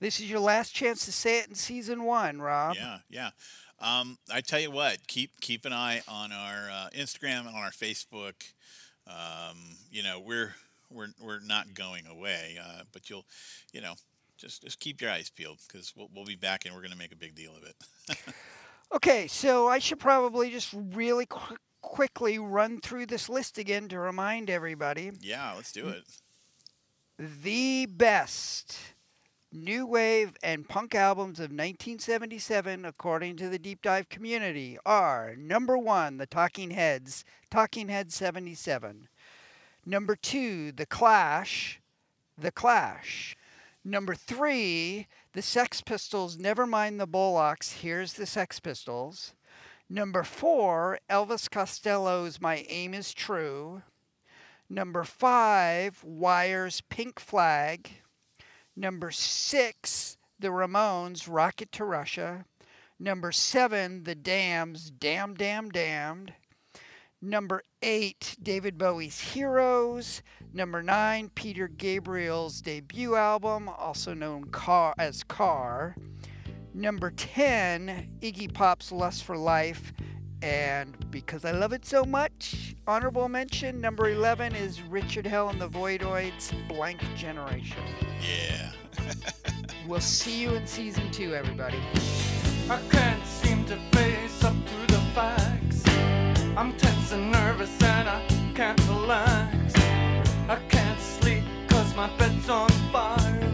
Speaker 5: This is your last chance to say it in season one, Rob.
Speaker 6: Yeah, yeah. Um, I tell you what, keep keep an eye on our uh, Instagram and on our Facebook. Um, you know, we're we're we're not going away, uh, but you'll, you know, just just keep your eyes peeled because we'll we'll be back and we're going to make a big deal of it.
Speaker 5: Okay, so I should probably just really qu- quickly run through this list again to remind everybody.
Speaker 6: yeah, let's do it.
Speaker 5: The best new wave and punk albums of 1977, according to the deep dive community, are number one, The Talking Heads, Talking Heads 77. Number two, The Clash, The Clash. Number three, The Sex Pistols, Never Mind the Bollocks, Here's the Sex Pistols. Number four, Elvis Costello's My Aim is True. Number five, Wire's Pink Flag. Number six, The Ramones, Rocket to Russia. Number seven, The Dams, Damn, Damn, Damned. Number eight, David Bowie's Heroes. Number nine, Peter Gabriel's debut album, also known Car as Car. Number 10, Iggy Pop's Lust for Life. And because I love it so much, honorable mention number 11 is Richard Hell and the Voidoids, Blank Generation.
Speaker 6: Yeah.
Speaker 5: We'll see you in season two, everybody.
Speaker 1: I can't seem to face
Speaker 12: I'm tense and nervous and I can't relax. I can't sleep cause my bed's on fire.